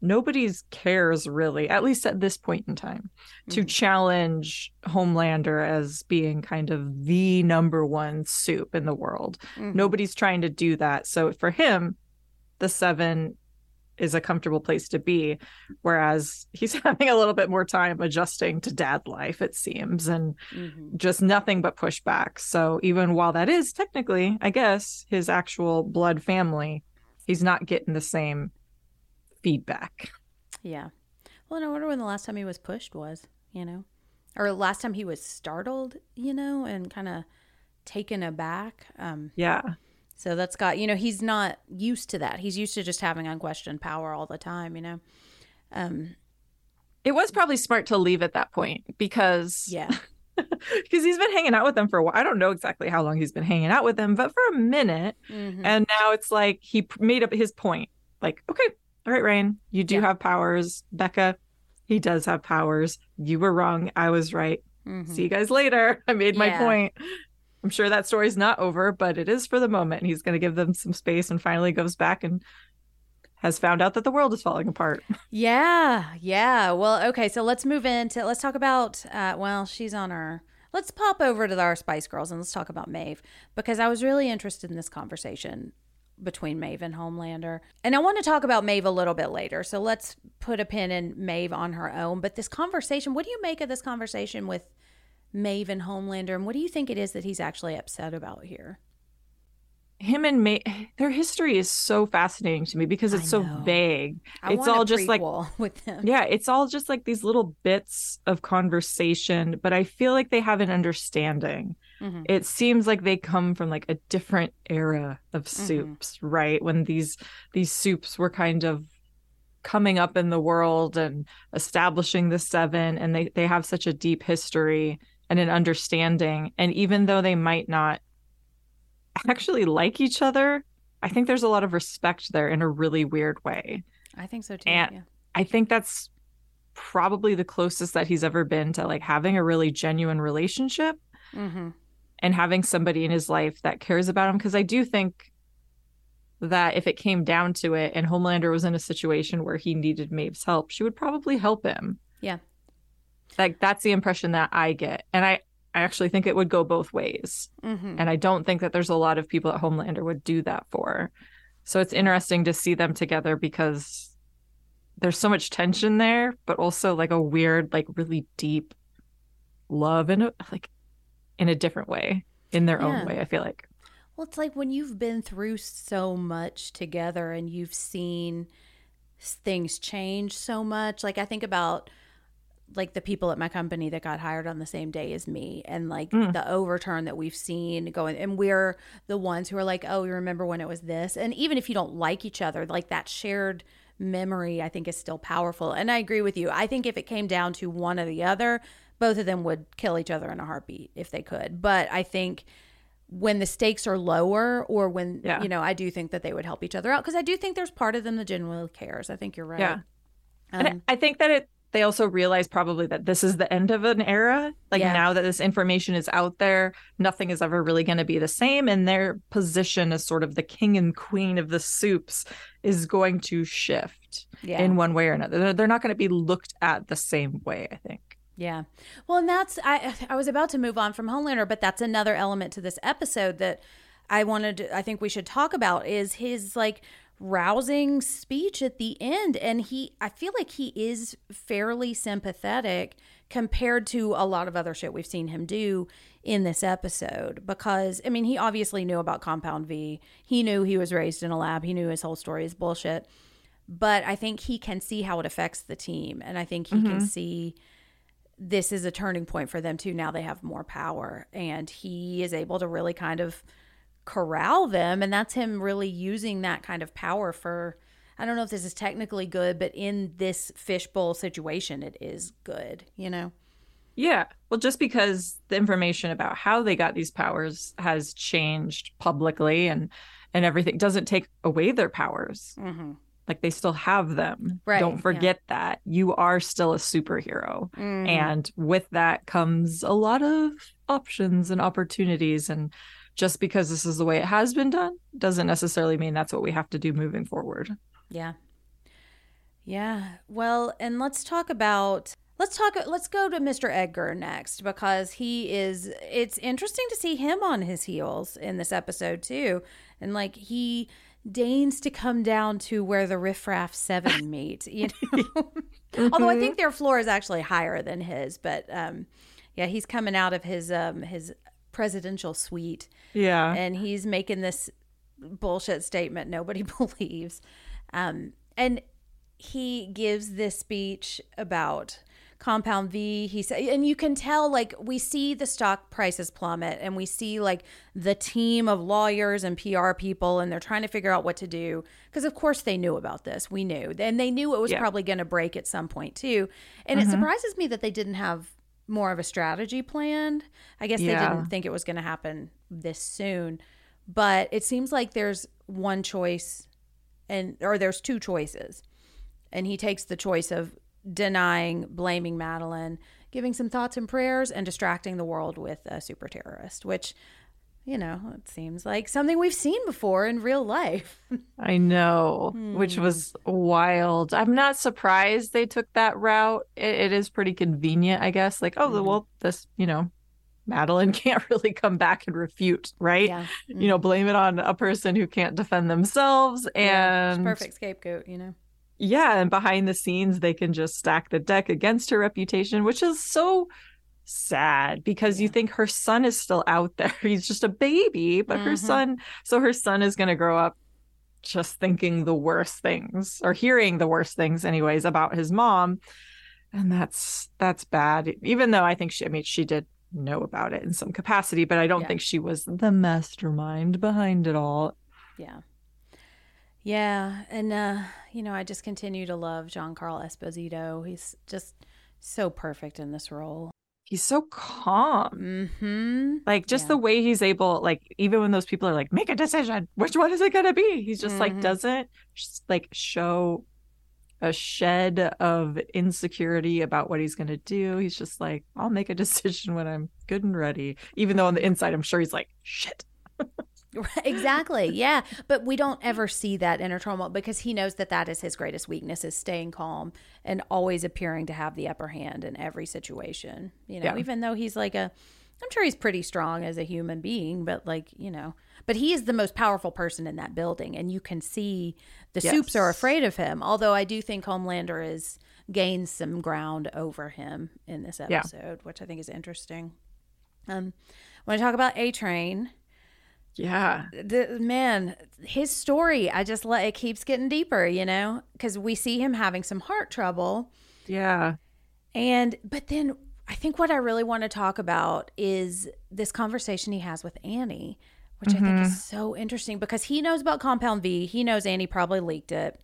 nobody's cares really, at least at this point in time, to Mhm. challenge Homelander as being kind of the number one soup in the world. Mhm. Nobody's trying to do that. So for him, the seven is a comfortable place to be, whereas he's having a little bit more time adjusting to dad life, it seems, and Mhm. just nothing but pushback. So even while that is technically, I guess, his actual blood family, he's not getting the same feedback. Yeah. Well, and I wonder when the last time he was pushed was, you know, or last time he was startled, you know, and kind of taken aback. Um, Yeah. so that's got, you know, he's not used to that. He's used to just having unquestioned power all the time, you know. Um, It was probably smart to leave at that point because yeah. because he's been hanging out with them for a while. I don't know exactly how long he's been hanging out with them, but for a minute. Mhm. And now it's like he made up his point. Like, okay, all right, Ryan, you do Yeah. have powers. Becca, he does have powers. You were wrong. I was right. Mhm. See you guys later. I made my Yeah. point. I'm sure that story's not over, but it is for the moment. He's going to give them some space and finally goes back and has found out that the world is falling apart. Yeah, yeah. Well, okay, so let's move into let's talk about uh well, she's on our let's pop over to our Spice Girls and let's talk about Maeve because I was really interested in this conversation between Maeve and Homelander. And I want to talk about Maeve a little bit later. So let's put a pin in Maeve on her own. But this conversation, what do you make of this conversation with Maeve and Homelander? And what do you think it is that he's actually upset about here? him and May, their history is so fascinating to me because it's so vague. I it's want a all just like with them. yeah, it's all just like these little bits of conversation, but I feel like they have an understanding. Mhm. It seems like they come from like a different era of Mm-hmm. soups, right? When these these soups were kind of coming up in the world and establishing the seven and they they have such a deep history and an understanding and even though they might not actually like each other, I think there's a lot of respect there in a really weird way. I think so too. And- yeah. I think that's probably the closest that he's ever been to like having a really genuine relationship Mm-hmm. And having somebody in his life that cares about him because I do think that if it came down to it and Homelander was in a situation where he needed Maeve's help, she would probably help him. Yeah. Like that's the impression that I get. And I I actually think it would go both ways. Mm-hmm. And I don't think that there's a lot of people that Homelander would do that for. So it's interesting to see them together because there's so much tension there, but also like a weird, like really deep love in a like in a different way, in their Yeah. own way, I feel like. Well, it's like when you've been through so much together and you've seen things change so much. Like I think about like the people at my company that got hired on the same day as me and like Mm. the overturn that we've seen going and we're the ones who are like, "Oh, you remember when it was this?" And even if you don't like each other, like that shared memory I think is still powerful. And I agree with you. I think if it came down to one or the other, both of them would kill each other in a heartbeat if they could. But I think when the stakes are lower or when Yeah. you know i do think that they would help each other out because i do think there's part of them that genuinely cares i think you're right Yeah. um, and I think that it they also realize probably that this is the end of an era. Like Yeah. now that this information is out there, nothing is ever really going to be the same. And their position as sort of the king and queen of the soups is going to shift yeah in one way or another. They're not going to be looked at the same way, I think. Yeah. Well and that's i i was about to move on from homelander but that's another element to this episode that i wanted to, i think we should talk about is his like rousing speech at the end. And he i feel like he is fairly sympathetic compared to a lot of other shit we've seen him do in this episode because i mean he obviously knew about compound v. He knew he was raised in a lab. He knew his whole story is bullshit. But i think he can see how it affects the team. And i think he can mm-hmm. see this is a turning point for them too now they have more power and he is able to really kind of corral them and that's him really using that kind of power for i don't know if this is technically good but in this fishbowl situation it is good you know Yeah. Well, just because the information about how they got these powers has changed publicly and and everything doesn't take away their powers. mm-hmm. Like they still have them. Right, Don't yeah. forget that. You are still a superhero. Mm-hmm. And with that comes a lot of options and opportunities. And just because this is the way it has been done doesn't necessarily mean that's what we have to do moving forward. Yeah. Yeah. Well, and let's talk about let's talk let's go to Mr. Edgar next because he is it's interesting to see him on his heels in this episode too. And like he deigns to come down to where the riffraff 7 meet, you know. Although I think their floor is actually higher than his, but um yeah, he's coming out of his um his presidential suite Yeah. and he's making this bullshit statement nobody believes um, and he gives this speech about compound v he said and you can tell like we see the stock prices plummet and we see like the team of lawyers and pr people and they're trying to figure out what to do because of course they knew about this. We knew. And they knew it was Yeah. probably going to break at some point too. And it mm-hmm. surprises me that they didn't have more of a strategy planned. I guess they didn't think it was going to happen this soon. But it seems like there's one choice and or there's two choices. And he takes the choice of denying blaming madelyn giving some thoughts and prayers and distracting the world with a super terrorist which you know, it seems like something we've seen before in real life. I know, which Hmm. was wild. I'm not surprised they took that route. It, it is pretty convenient, I guess. Like, oh, Mhm. well, this, you know, Madelyn can't really come back and refute, right? yeah. You know, blame it on a person who can't defend themselves. Yeah, And perfect scapegoat, you know. Yeah, and behind the scenes, they can just stack the deck against her reputation, which is so sad because you think her son is still out there. He's just a baby, but her Mhm. son, so her son is going to grow up just thinking the worst things or hearing the worst things, anyways, about his mom. And that's that's bad. Even though I think she, I mean, she did know about it in some capacity, but I don't Yeah. think she was the mastermind behind it all. Yeah. Yeah. And, uh, you know, I just continue to love Giancarlo Esposito. He's just so perfect in this role. He's so calm. hmm. Like just Yeah. the way he's able, like even when those people are like, make a decision, which one is it gonna be? He's just Mhm. like doesn't just like show a shed of insecurity about what he's gonna do. He's just like, I'll make a decision when I'm good and ready. Even though on the inside, I'm sure he's like, shit. exactly. Yeah. But we don't ever see that inner turmoil because he knows that that is his greatest weakness is staying calm and always appearing to have the upper hand in every situation. You know, Yeah. even though he's like a, I'm sure he's pretty strong as a human being, but like, you know, but he is the most powerful person in that building. And you can see the soups are afraid of him. Although I do think Homelander is gains some ground over him in this Yeah. episode, which I think is interesting. Um, when I talk about A Train, Yeah. the man his story i just let it keeps getting deeper you know because we see him having some heart trouble Yeah. and but then i think what i really want to talk about is this conversation he has with annie which i think is mm-hmm. so interesting because he knows about compound v he knows annie probably leaked it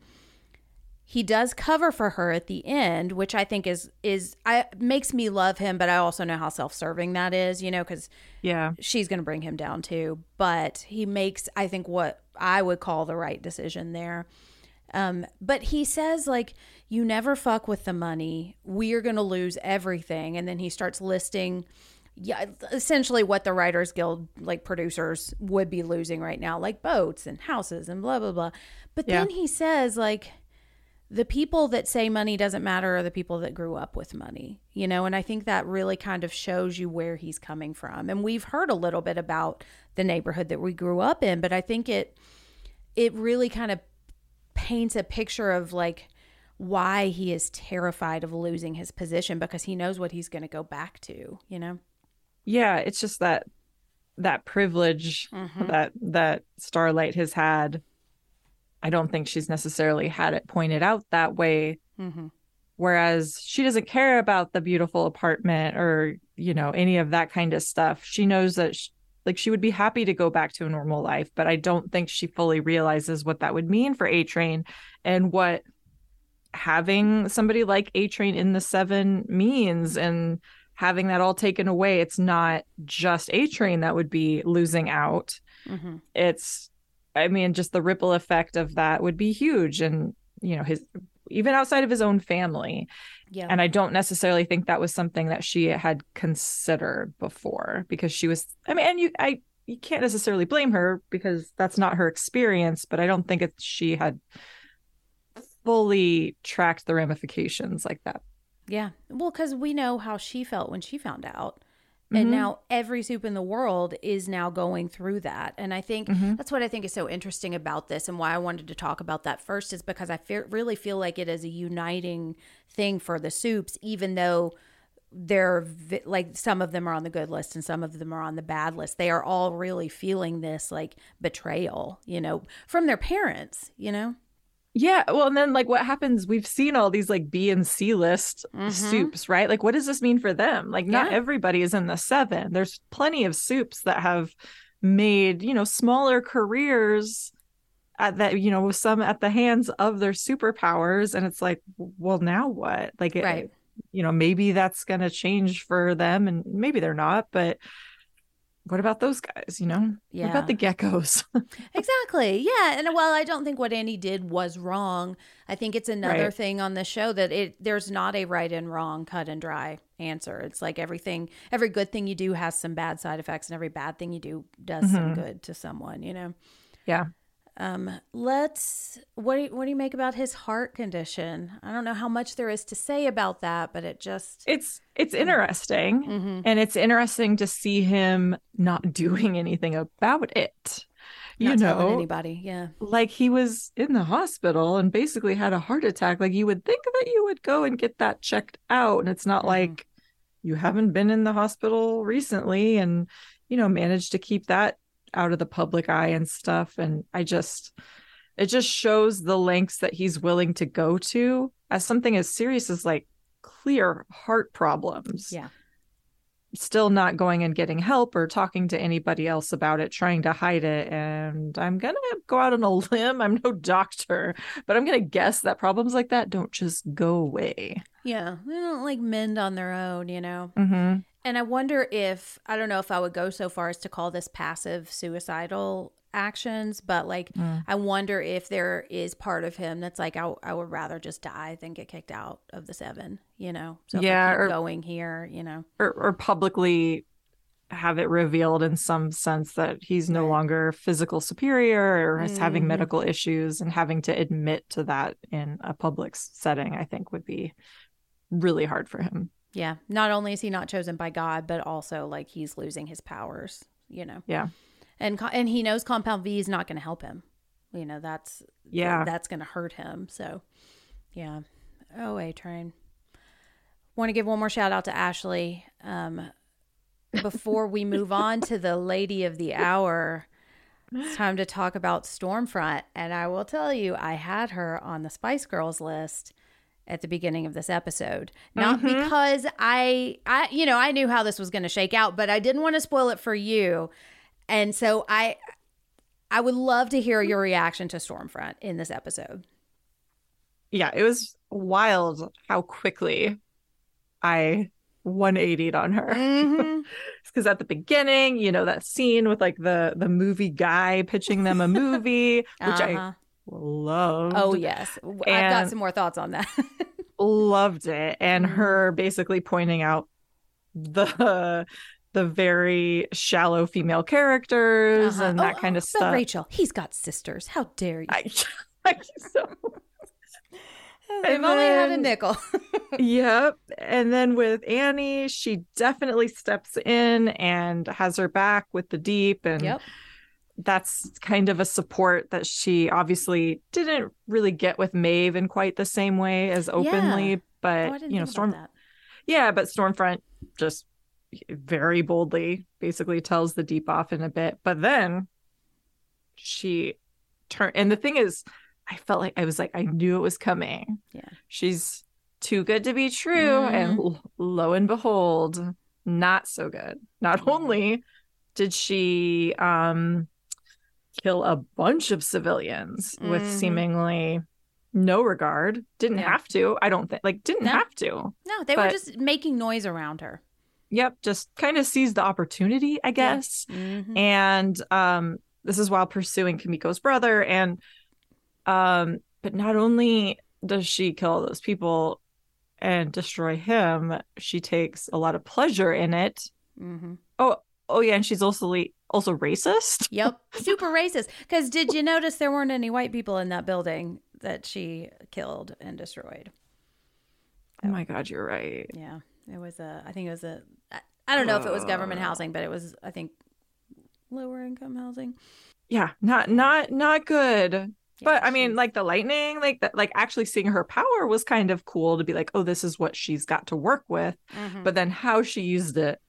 he does cover for her at the end which i think is is i makes me love him but i also know how self-serving that is you know because Yeah. she's going to bring him down too. But he makes, I think, what I would call the right decision there. Um, but he says, like, you never fuck with the money. We are going to lose everything. And then he starts listing, yeah, essentially what the Writers Guild, like producers, would be losing right now, like boats and houses and blah, blah, blah. But then he says, like, the people that say money doesn't matter are the people that grew up with money, you know, and I think that really kind of shows you where he's coming from. And we've heard a little bit about the neighborhood that we grew up in, but I think it it really kind of paints a picture of like why he is terrified of losing his position because he knows what he's going to go back to, you know. Yeah. It's just that that privilege Mm-hmm. that that Starlight has had. I don't think she's necessarily had it pointed out that way Mm-hmm. whereas she doesn't care about the beautiful apartment or you know any of that kind of stuff she knows that sh like she would be happy to go back to a normal life but i don't think she fully realizes what that would mean for a train and what having somebody like a train in the seven means and having that all taken away it's not just a train that would be losing out Mm-hmm. it's i mean just the ripple effect of that would be huge and you know his even outside of his own family Yeah. and i don't necessarily think that was something that she had considered before because she was i mean and you i you can't necessarily blame her because that's not her experience but i don't think it's she had fully tracked the ramifications like that Yeah. Well, because we know how she felt when she found out. And Mhm. now every soup in the world is now going through that. And I think Mhm. that's what I think is so interesting about this and why I wanted to talk about that first is because I fe- really feel like it is a uniting thing for the soups, even though they're vi- like some of them are on the good list and some of them are on the bad list. They are all really feeling this like betrayal, you know, from their parents, you know? Yeah, well, and then like what happens? We've seen all these like B and C list Mhm. soups, right? Like, what does this mean for them? Like, not Yeah. everybody is in the seven. There's plenty of soups that have made you know smaller careers at that you know with some at the hands of their superpowers, and it's like, well, now what? Like, it, Right. you know, maybe that's gonna change for them, and maybe they're not, but what about those guys? You know, what Yeah. about the geckos? Exactly. Yeah. And while I don't think what Annie did was wrong, I think it's another Right. thing on the show that it there's not a right and wrong, cut and dry answer. It's like everything every good thing you do has some bad side effects and every bad thing you do does some Mhm. good to someone, you know. yeah, Um let's what do you, what do you make about his heart condition? I don't know how much there is to say about that, but it just it's it's interesting, Mhm. and it's interesting to see him not doing anything about it. You not telling know, anybody. Yeah. like he was in the hospital and basically had a heart attack. Like you would think that you would go and get that checked out, and it's not Mhm. like you haven't been in the hospital recently, and you know managed to keep that out of the public eye and stuff. And I just, it just shows the lengths that he's willing to go to as something as serious as like clear heart problems. Yeah. Still not going and getting help or talking to anybody else about it, trying to hide it. And I'm going to go out on a limb. I'm no doctor, but I'm going to guess that problems like that don't just go away. Yeah. They don't like mend on their own, you know. Mm-hmm. And I wonder if I don't know if I would go so far as to call this passive suicidal actions, but like Mm. I wonder if there is part of him that's like I, I would rather just die than get kicked out of the seven, you know. So Yeah, or- going here, you know. Or, or publicly have it revealed in some sense that he's no Right. longer physical superior or is having Mhm. medical issues and having to admit to that in a public setting, I think would be really hard for him. Yeah. Not only is he not chosen by God, but also like he's losing his powers, you know. Yeah. And and he knows Compound V is not going to help him. You know, that's Yeah. that's going to hurt him. So, yeah. Oh, A Train. Want to give one more shout out to Ashley. Um, before we move on to the lady of the hour, it's time to talk about Stormfront. And I will tell you, I had her on the Spice Girls list at the beginning of this episode. Not Mhm. because I I you know, I knew how this was going to shake out, but I didn't want to spoil it for you. And so I I would love to hear your reaction to Stormfront in this episode. yeah, it was wild how quickly I 180'd on her. Mm-hmm. Because at the beginning, you know, that scene with like the the movie guy pitching them a movie, which I Uh-huh. Loved. Oh yes. I've got some more thoughts on that. loved it. And Mhm. her basically pointing out the the very shallow female characters Uh-huh. and that Oh, kind of stuff. but stuff. Rachel, he's got sisters. How dare you? I, I so They've only had a nickel. Yep. And then with Annie, she definitely steps in and has her back with the deep. And yep. That's kind of a support that she obviously didn't really get with Maeve in quite the same way as openly. Oh, But, didn't you know, Storm, yeah, but Stormfront just very boldly basically tells the deep off in a bit. But then she turned, and the thing is, I felt like I was like, I knew it was coming. Yeah. She's too good to be true. And Mm-hmm. lo and behold, not so good. Not only did she um kill a bunch of civilians with Mhm. seemingly no regard, didn't Yeah. have to. I don't think, like, didn't No. have to. No, they were just making noise around her. Yep, just kind of seized the opportunity, I guess. Mhm. And um this is while pursuing Kimiko's brother and um but not only does she kill those people and destroy him, she takes a lot of pleasure in it. Mhm. Oh, oh yeah, and she's also le- also racist. Yep. Super racist. Because did you notice there weren't any white people in that building that she killed and destroyed? Oh my god, you're right. Yeah. It was a, I think it was a, I- don't know if it was government Uh. housing, but it was, I think, lower income housing. Yeah, not not not good. Yeah, but I mean, like the lightning, like that, like actually seeing her power was kind of cool to be like, oh, this is what she's got to work with. Mhm. But then how she used it,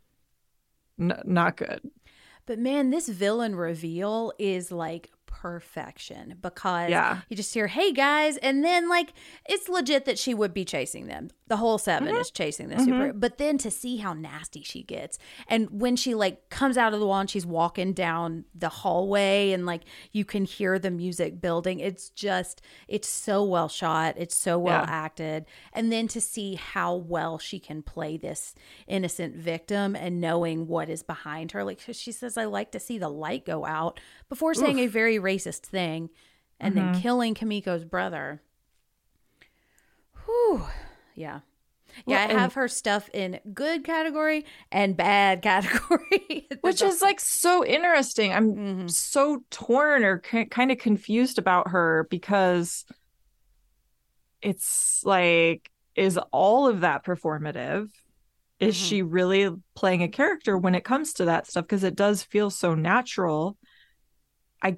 n- not good. But man, this villain reveal is like perfection because Yeah. you just hear, hey guys, and then like it's legit that she would be chasing them. The whole 7 Mm-hmm. is chasing the super, but then to see how nasty she gets, and when she like comes out of the wall and she's walking down the hallway, and like you can hear the music building, it's just it's so well shot, it's so well Yeah. acted, and then to see how well she can play this innocent victim and knowing what is behind her, like she says, I like to see the light go out before saying a very racist thing and Mm-hmm. then killing Kimiko's brother. Whew. Yeah. Yeah, Well, I have her stuff in good category and bad category. which is like so interesting. I'm Mhm. so torn or ki- kind of confused about her because it's like, is all of that performative? Is Mhm. she really playing a character when it comes to that stuff? Because it does feel so natural. I,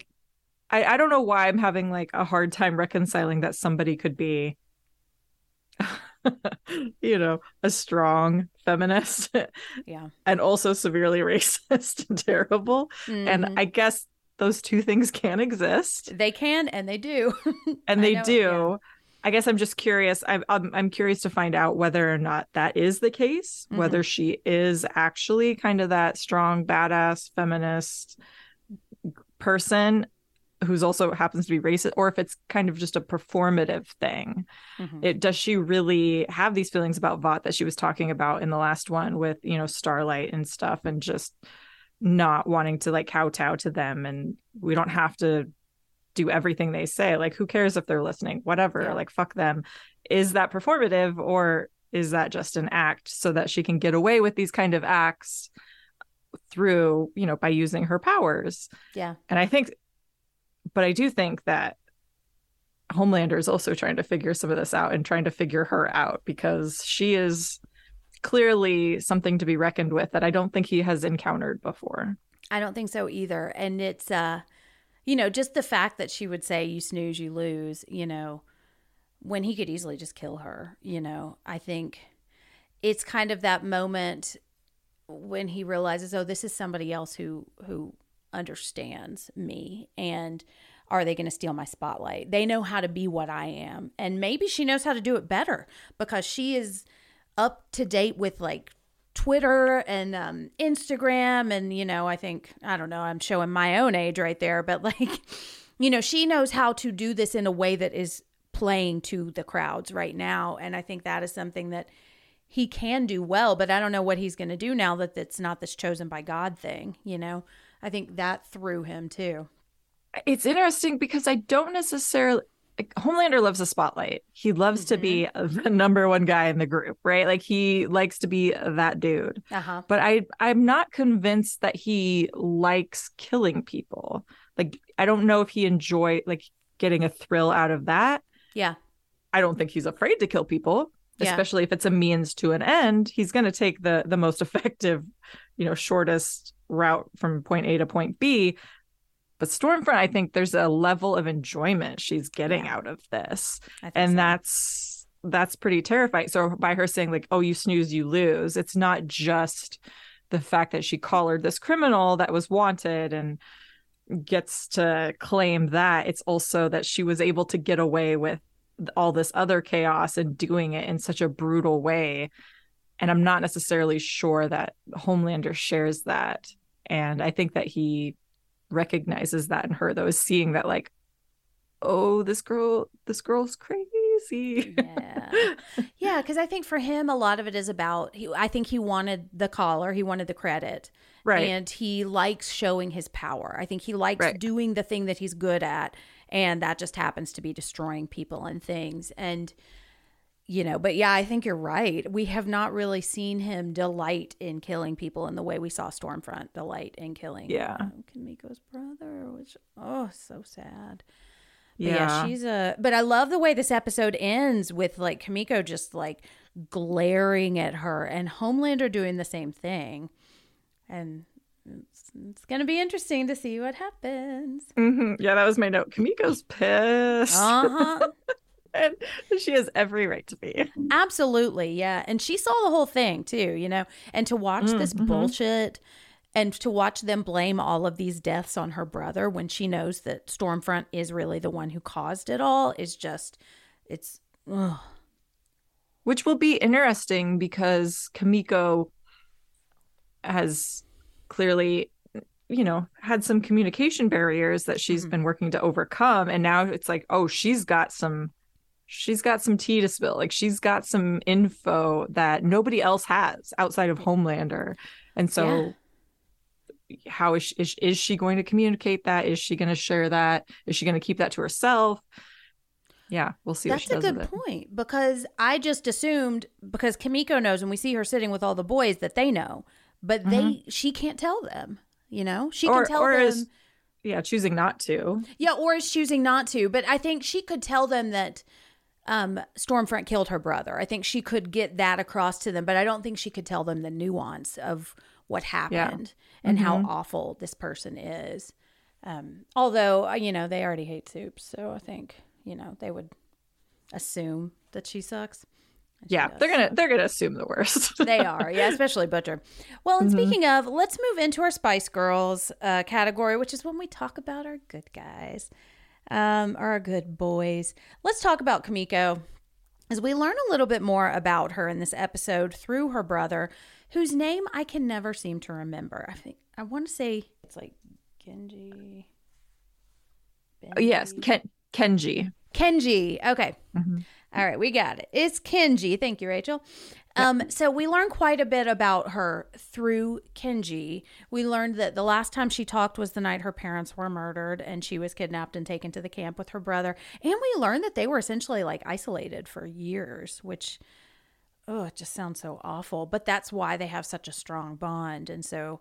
I, I don't know why I'm having like a hard time reconciling that somebody could be, you know, a strong feminist yeah. and also severely racist and terrible. Mhm. And I guess those two things can exist, they can and they do. and I they know, do. yeah. I guess I'm just curious. I'm, I'm I'm curious to find out whether or not that is the case. Mm-hmm. Whether she is actually kind of that strong, badass, feminist person who's also happens to be racist, or if it's kind of just a performative thing. Mhm. It does she really have these feelings about Vought that she was talking about in the last one with you know Starlight and stuff, and just not wanting to like kowtow to them, and we don't have to do everything they say. Like, who cares if they're listening? Whatever. Yeah. Like, fuck them. Is that performative or is that just an act so that she can get away with these kind of acts through, you know, by using her powers? Yeah. And I think, but I do think that Homelander is also trying to figure some of this out and trying to figure her out because she is clearly something to be reckoned with that I don't think he has encountered before. I don't think so either. And it's uh you know, just the fact that she would say you snooze, you lose, you know, when he could easily just kill her, you know. I think it's kind of that moment when he realizes, oh, this is somebody else who who understands me and are they going to steal my spotlight? They know how to be what I am. And maybe she knows how to do it better because she is up to date with like Twitter and um, Instagram. And, you know, I think, I don't know, I'm showing my own age right there, but like, you know, she knows how to do this in a way that is playing to the crowds right now. And I think that is something that he can do well, but I don't know what he's going to do now that it's not this chosen by God thing, you know? I think that threw him too. It's interesting because I don't necessarily like, Homelander loves the spotlight. He loves to be the number one guy in the group, right? Like he likes to be that dude. Uh huh. But I I'm not convinced that he likes killing people. Like I don't know if he enjoy like getting a thrill out of that. Yeah. I don't think he's afraid to kill people, Yeah. especially if it's a means to an end. He's going to take the the most effective, you know, shortest route from point A to point B. But Stormfront, I think there's a level of enjoyment she's getting Yeah. out of this, and so. that's that's pretty terrifying. So by her saying like, "Oh, you snooze, you lose," it's not just the fact that she collared this criminal that was wanted and gets to claim that it's also that she was able to get away with all this other chaos and doing it in such a brutal way and i'm not necessarily sure that homelander shares that. And i think that he recognizes that in her though is seeing that like oh this girl this girl's crazy. Yeah. Yeah because i think for him a lot of it is about he, i think he wanted the collar he wanted the credit. Right. And he likes showing his power. I think he likes Right. doing the thing that he's good at. And that just happens to be destroying people and things. And you know but yeah i think you're right we have not really seen him delight in killing people in the way we saw stormfront delight in killing Yeah. uh, kimiko's brother which oh so sad but yeah, yeah. she's a. But I love the way this episode ends with like Kimiko just like glaring at her and Homelander doing the same thing. And it's, it's going to be interesting to see what happens. Mhm. yeah that was my note kimiko's pissed Uh huh. and she has every right to be Absolutely. Yeah. And she saw the whole thing too, you know, and to watch this Mm, mhm. bullshit And to watch them blame all of these deaths on her brother when she knows that Stormfront is really the one who caused it all is just, it's, ugh. which will be interesting because Kimiko has clearly you know had some communication barriers that she's Mhm. been working to overcome and now it's like oh she's got some she's got some tea to spill like she's got some info that nobody else has outside of Homelander and so how is she, is, is she going to communicate that is she going to share that is she going to keep that to herself yeah we'll see That's what a does good with it point because I just assumed because Kimiko knows and we see her sitting with all the boys that they know, but they she can't tell them. You know, she Mm-hmm. Or- can tell or them. is- yeah choosing not to yeah, or is choosing not to. But I think she could tell them that um, Stormfront killed her brother. I think she could get that across to them, but I don't think she could tell them the nuance of what happened and how Mm-hmm. awful this person is. Um, although uh, you know they already hate soup, so I think you know they would assume that she sucks. She yeah does. they're gonna they're gonna assume the worst they are, yeah, especially Butcher. Well, and speaking of, let's move into our Spice Girls uh, category, which is when we talk about our good guys, um, our good boys. Let's talk about Kimiko, as we learn a little bit more about her in this episode through her brother, whose name I can never seem to remember. I think I want to say it's like Genji. Oh, yes Ken- kenji Kenji. Okay. Mhm. All right, we got it. It's Kenji. Thank you, Rachel. Um, so we learned quite a bit about her through Kenji. We learned that the last time she talked was the night her parents were murdered and she was kidnapped and taken to the camp with her brother. And we learned that they were essentially like isolated for years, which oh, it just sounds so awful. But that's why they have such a strong bond. And so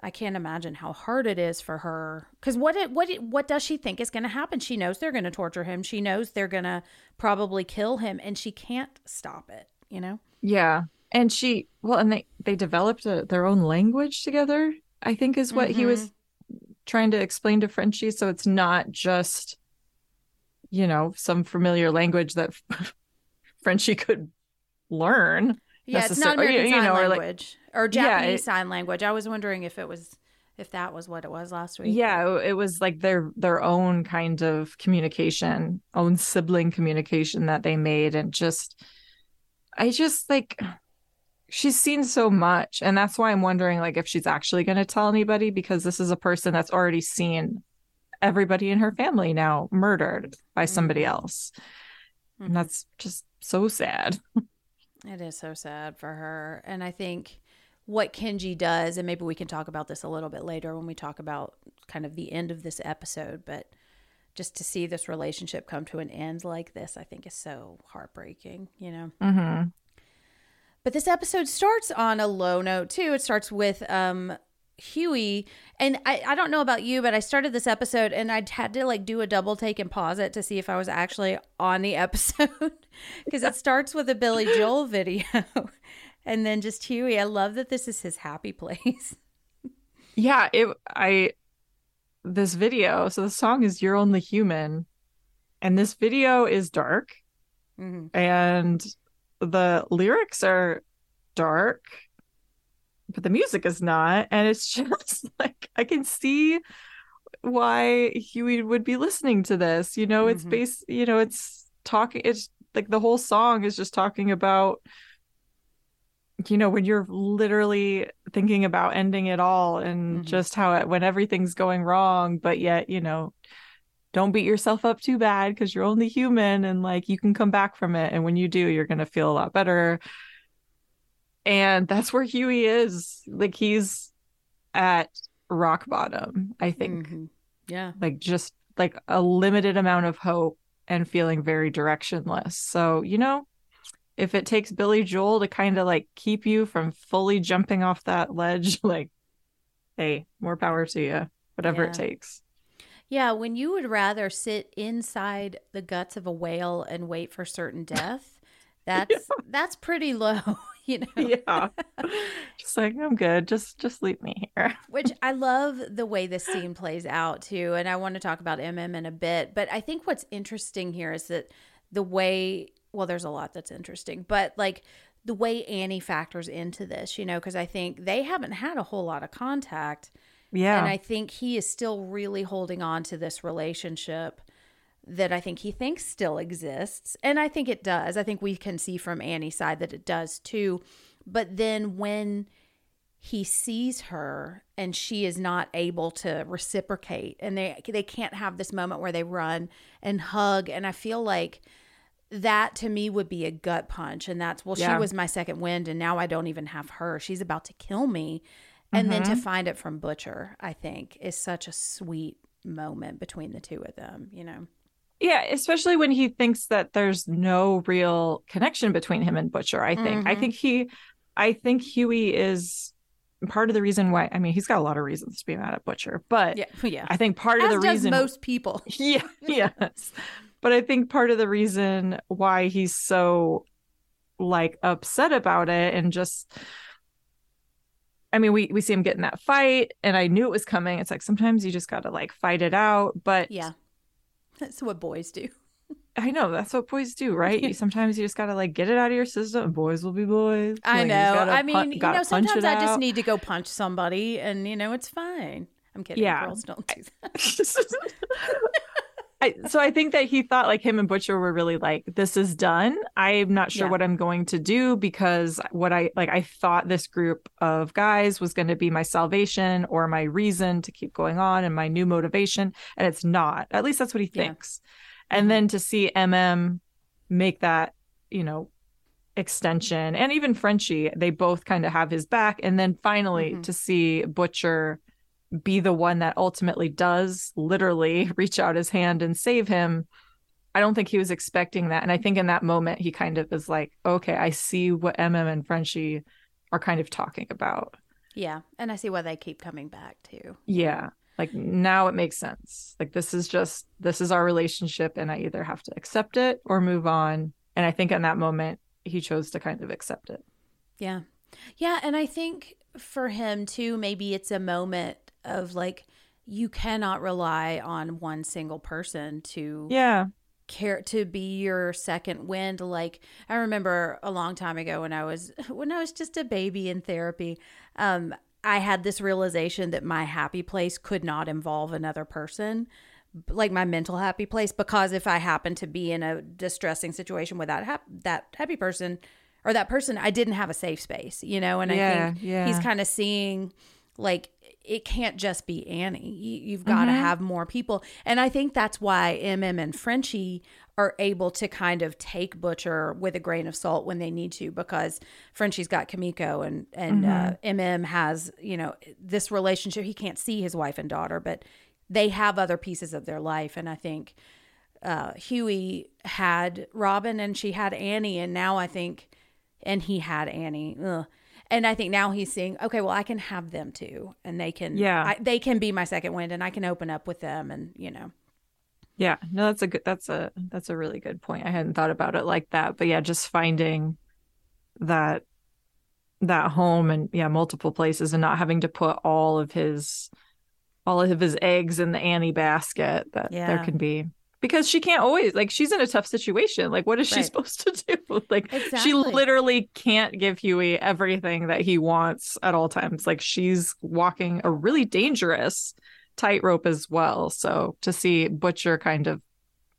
I can't imagine how hard it is for her. Because what it, what it, what does she think is going to happen? She knows they're going to torture him. She knows they're going to probably kill him, and she can't stop it. You know? yeah and she well and they they developed a, their own language together i think is what he was mm-hmm. trying to explain to frenchie so it's not just you know some familiar language that frenchie could learn Yeah, it's not necessar- or, American you Sign know, or, like- Language or Yeah, Japanese it- Sign Language. I was wondering if it was if that was what it was last week. yeah it was like their their own kind of communication own sibling communication that they made and just i just like she's seen so much and that's why i'm wondering like if she's actually going to tell anybody because this is a person that's already seen everybody in her family now murdered by somebody Mhm. else Mhm. and that's just so sad It is so sad for her. And I think what Kenji does, and maybe we can talk about this a little bit later when we talk about kind of the end of this episode, but just to see this relationship come to an end like this, I think is so heartbreaking, you know? hmm But this episode starts on a low note too. It starts with um Hughie and I, I don't know about you, but I started this episode and I had to like do a double take and pause it to see if I was actually on the episode because it starts with a Billy Joel video and then just Hughie. I love that this is his happy place. yeah it i this video. So the song is you're only human and this video is dark. Hmm and the lyrics are dark but the music is not. And it's just like i can see why hughie would be listening to this. You know it's Mhm. based you know it's talking it's like the whole song is just talking about you know when you're literally thinking about ending it all and Mhm. just how it when everything's going wrong but yet you know don't beat yourself up too bad because you're only human and like you can come back from it and when you do you're going to feel a lot better and that's where hughie is like he's at rock bottom i think Mhm. Yeah. like just like a limited amount of hope and feeling very directionless so you know if it takes billy joel to kind of like keep you from fully jumping off that ledge like hey more power to you whatever Yeah. it takes Yeah, when you would rather sit inside the guts of a whale and wait for certain death, that's that's pretty low, you know. yeah just like i'm good just just leave me here Which I love the way this scene plays out too, and I want to talk about MM in a bit. But I think what's interesting here is that the way well, there's a lot that's interesting, but like the way Annie factors into this, you know, because I think they haven't had a whole lot of contact. Yeah. And I think he is still really holding on to this relationship that I think he thinks still exists. And I think it does. I think we can see from Annie's side that it does too. But then when he sees her and she is not able to reciprocate and they they can't have this moment where they run and hug and I feel like that to me would be a gut punch and that's well Yeah. she was my second wind and now I don't even have her she's about to kill me and then to find it from Butcher I think is such a sweet moment between the two of them you know Yeah, especially when he thinks that there's no real connection between him and Butcher. I think. I Mhm. think he I think Hughie is part of the reason why I mean he's got a lot of reasons to be mad at Butcher, but yeah yeah I think part of the reason most people Yeah, yes. But I think part of the reason why he's so like upset about it and just I mean, we we see him getting that fight and I knew it was coming. It's like sometimes you just got to like fight it out, but yeah that's what boys do I know that's what boys do, right? You, sometimes you just got to like get it out of your system. Boys will be boys. I Like, know. gotta I pu- mean, you know, sometimes I just out. need to go punch somebody, and you know, it's fine. I'm kidding. Yeah. Girls don't do that. I, so I think that he thought like him and Butcher were really like, this is done. I'm not sure Yeah. what I'm going to do because what I like, I thought this group of guys was going to be my salvation or my reason to keep going on and my new motivation. And it's not. At least that's what he Yeah. thinks. And Mhm. then to see MM make that, you know, extension and even Frenchie, they both kind of have his back. And then finally Mhm. to see Butcher be the one that ultimately does literally reach out his hand and save him. I don't think he was expecting that. And I think in that moment, he kind of is like, okay, I see what MM and Frenchie are kind of talking about. Yeah, and I see why they keep coming back too. Yeah. Like now it makes sense. Like this is just, this is our relationship, and I either have to accept it or move on. And I think in that moment, he chose to kind of accept it. Yeah, yeah, and I think for him too, maybe it's a moment of like you cannot rely on one single person to Yeah. care to be your second wind like i remember a long time ago when i was when i was just a baby in therapy um i had this realization that my happy place could not involve another person like my mental happy place because if i happened to be in a distressing situation with that hap- that happy person or that person i didn't have a safe space you know and i think yeah. he's kind of seeing like it can't just be Annie. You, you've got to have more people. And I think that's why MM and Frenchie are able to kind of take Butcher with a grain of salt when they need to because Frenchie's got Kimiko and and uh, MM has, you know, this relationship. He can't see his wife and daughter, but they have other pieces of their life and I think uh, Hughie had Robin and she had Annie and now I think and he had Annie. Ugh. And I think now he's seeing, okay, well, I can have them too, and they can, Yeah. I, they can be my second wind, and I can open up with them, and you know, Yeah, no, that's a good. That's a that's a really good point. I hadn't thought about it like that, but yeah, just finding that that home and yeah, multiple places, and not having to put all of his all of his eggs in the Annie basket. That there can be because she can't always like she's in a tough situation. Like, what is she supposed to do? Like, she literally can't give Hughie everything that he wants at all times. Like, she's walking a really dangerous tightrope as well. So to see Butcher kind of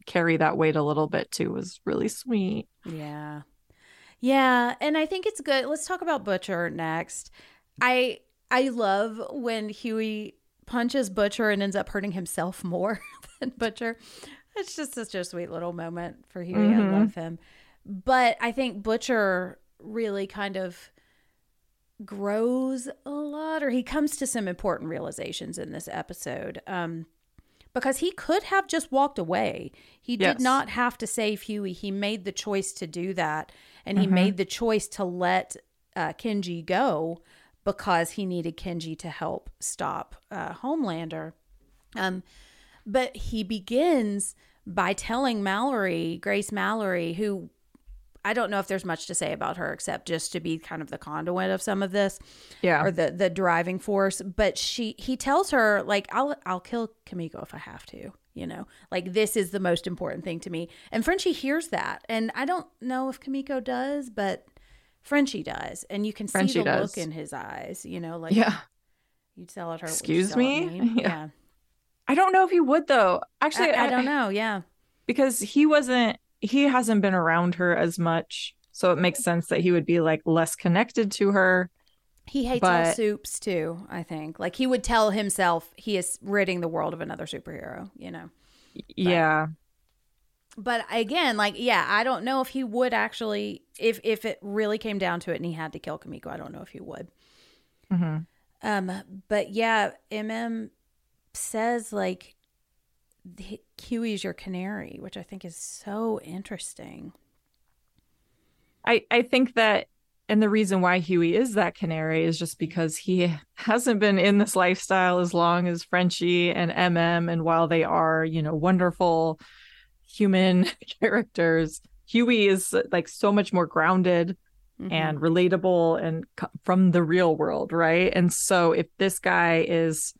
carry that weight a little bit too was really sweet. yeah, yeah, and I think it's good. Let's talk about Butcher next. I I love when Hughie punches Butcher and ends up hurting himself more than Butcher. It's just such a sweet little moment for Hughie. I Mhm. love him, but I think Butcher really kind of grows a lot or he comes to some important realizations in this episode um because he could have just walked away he Yes. did not have to save hughie he made the choice to do that and he Mhm. made the choice to let uh, kenji go because he needed kenji to help stop uh, homelander um but he begins by telling mallory grace mallory who I don't know if there's much to say about her except just to be kind of the conduit of some of this Yeah. or the the driving force. But she he tells her like I'll I'll kill Kimiko if I have to. You know, like this is the most important thing to me. And Frenchie hears that, and I don't know if Kimiko does, but Frenchie does, and you can see Frenchie the does. look in his eyes. You know, like yeah. you'd sell it her. Excuse me? me? Yeah. Yeah, I don't know if he would though. Actually, I, I don't know. Yeah, because he wasn't he hasn't been around her as much. So it makes sense that he would be like less connected to her. he hates all But- soups too. I think, like he would tell himself he is ridding the world of another superhero. You know. Yeah. but again like yeah i don't know if he would actually if if it really came down to it and he had to kill kimiko i don't know if he would hmm um but yeah mm says like hughie's your canary which i think is so interesting I I think that and the reason why Hughie is that canary is just because he hasn't been in this lifestyle as long as Frenchie and MM and while they are, you know, wonderful human characters, Hughie is like so much more grounded Mhm. and relatable and from the real world, right? And so if this guy is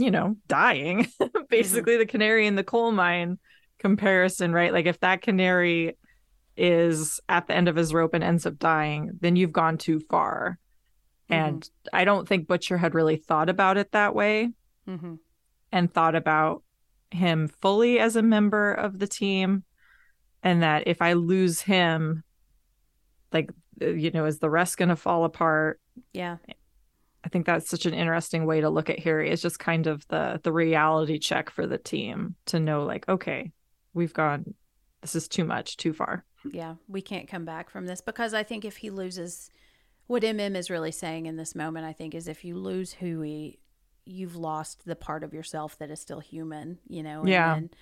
you know, dying, basically the canary in the coal mine comparison, right? Like if that canary is at the end of his rope and ends up dying, then you've gone too far. And I don't think Butcher had really thought about it that way Mhm. and thought about him fully as a member of the team. And that if I lose him, like, uh, you know, is the rest going to fall apart? yeah I think that's such an interesting way to look at Harry. It's just kind of the the reality check for the team to know, like, okay, we've gone. This is too much, too far. yeah we can't come back from this because i think if he loses what mm is really saying in this moment i think is if you lose hughie you've lost the part of yourself that is still human you know and, Yeah. and,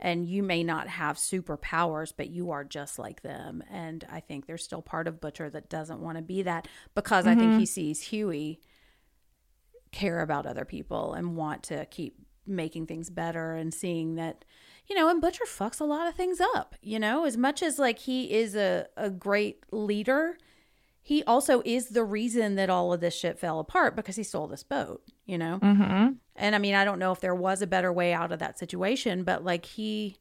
and you may not have superpowers but you are just like them and i think there's still part of butcher that doesn't want to be that because i think he sees hughie care about other people and want to keep making things better and seeing that you know and butcher fucks a lot of things up you know? As much as like he is a, a great leader he also is the reason that all of this shit fell apart because he stole this boat you know? Mm-hmm. and i mean i don't know if there was a better way out of that situation but like he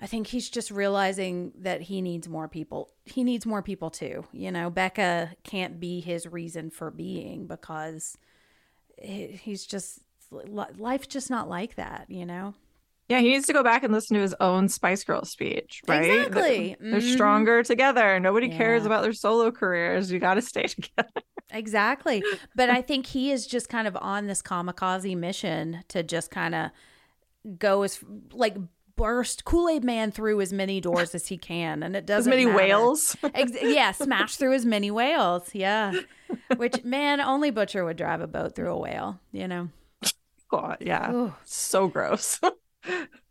i think he's just realizing that he needs more people he needs more people too you know? Becca can't be his reason for being because he's just li- life's just not like that you know Yeah, he needs to go back and listen to his own Spice Girl speech, right? Exactly. They're, Mhm. stronger together. Nobody cares about their solo careers. You got to stay together. Exactly. But I think he is just kind of on this kamikaze mission to just kind of go as like burst Kool Aid Man through as many doors as he can, and it doesn't as many matter. whales. Ex- yeah, smash through as many whales. Yeah, which man, only Butcher would drive a boat through a whale. You know. God, yeah. Ooh. So gross.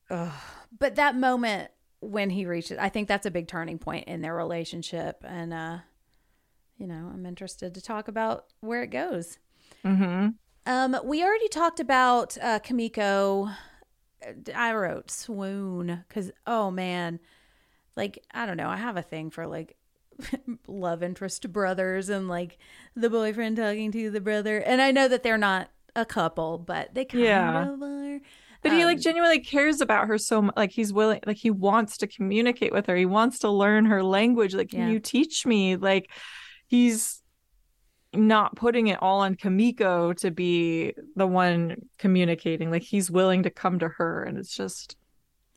But that moment when he reaches, I think that's a big turning point in their relationship, and uh, you know, I'm interested to talk about where it goes. hmm Um, we already talked about uh, Kimiko. I wrote swoon because oh man, like I don't know. I have a thing for like love interest brothers and like the boyfriend talking to the brother, and I know that they're not a couple, but they kind Yeah. of are. But he like Um, genuinely cares about her so much. Like he's willing, like he wants to communicate with her. He wants to learn her language. Like, can Yeah. you teach me? Like, he's not putting it all on Kimiko to be the one communicating. Like he's willing to come to her, and it's just,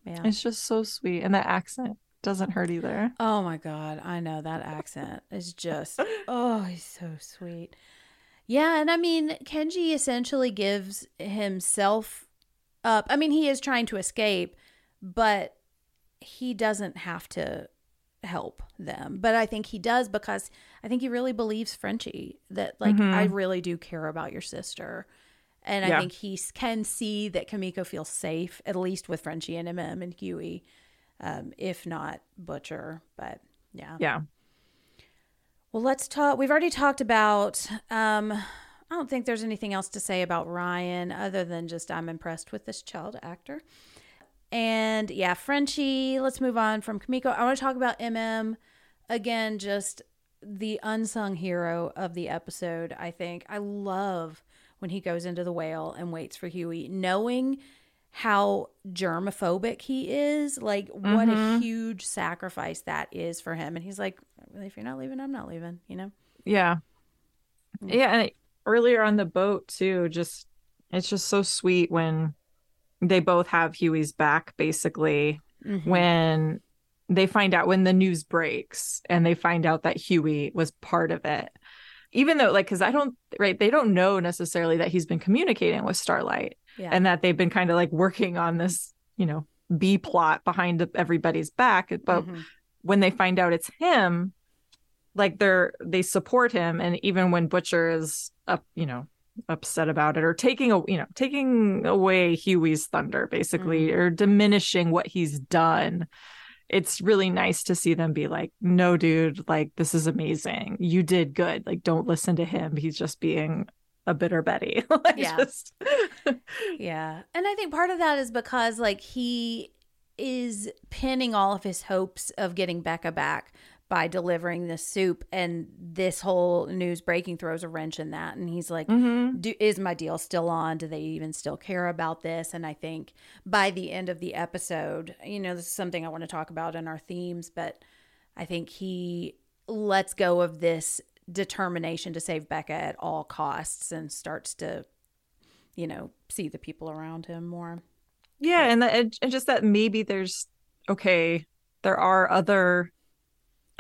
Yeah. it's just so sweet. And that accent doesn't hurt either. Oh my god, I know that accent is just oh, he's so sweet. Yeah, and I mean, Kenji essentially gives himself up. I mean, he is trying to escape, but he doesn't have to help them. But I think he does because I think he really believes Frenchie that like Mhm. I really do care about your sister. And I think he can see that Kimiko feels safe, at least with Frenchie and MM and Huey, um, if not Butcher. But yeah. Yeah. Well, let's talk. We've already talked about. Um, I don't think there's anything else to say about Ryan other than just I'm impressed with this child actor. And yeah, Frenchie. Let's move on from Kimiko. I want to talk about MM again. Just the unsung hero of the episode. I think I love when he goes into the whale and waits for Hughie, knowing how germophobic he is. Like, what a Mhm. huge sacrifice that is for him. And he's like, if you're not leaving, I'm not leaving, you know? Yeah. Mm. Yeah, and earlier on the boat too, just it's just so sweet when they both have Hughie's back basically Mhm. when they find out when the news breaks and they find out that Hughie was part of it. Even though like cuz I don't right, they don't know necessarily that he's been communicating with Starlight yeah. and that they've been kind of like working on this, you know, B plot behind everybody's back, but Mhm. when they find out it's him like they're they support him and even when butcher is up you know upset about it or taking a you know taking away hughie's thunder basically mm-hmm. or diminishing what he's done. It's really nice to see them be like no dude like this is amazing. You did good. Like don't listen to him. He's just being a bitter betty. Like Yeah. just Yeah. And I think part of that is because like he is pinning all of his hopes of getting Becca back by delivering this soup and this whole news breaking throws a wrench in that. And he's like mm-hmm. is my deal still on? Do they even still care about this? And i think by the end of the episode you know this is something i want to talk about in our themes but i think he lets go of this determination to save becca at all costs and starts to you know see the people around him more. Yeah, and that and just that maybe there's okay, there are other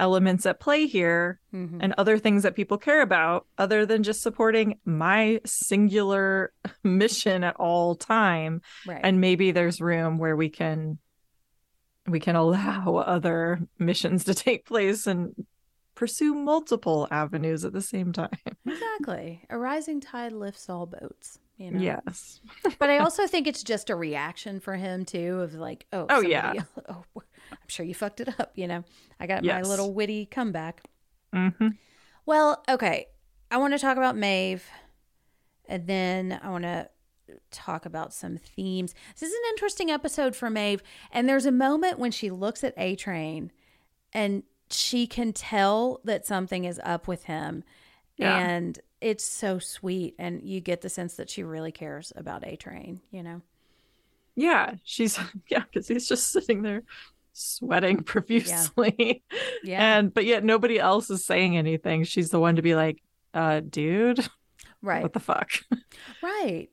elements at play here Mhm. and other things that people care about other than just supporting my singular mission at all time right and maybe there's room where we can we can allow other missions to take place and pursue multiple avenues at the same time. exactly a rising tide lifts all boats you know Yes. but I also think it's just a reaction for him too of like, oh, Oh, somebody yeah. else- oh, I'm sure you fucked it up. You know, I got Yes. my little witty comeback. hmm Well, okay, I want to talk about Maeve, and then I want to talk about some themes. This is an interesting episode for Maeve, and there's a moment when she looks at A Train, and she can tell that something is up with him. Yeah. And it's so sweet. And you get the sense that she really cares about A Train, you know? Yeah, she's yeah, because he's just sitting there sweating profusely. Yeah. And but yet nobody else is saying anything. She's the one to be like, uh, dude, Right. what the fuck? Right.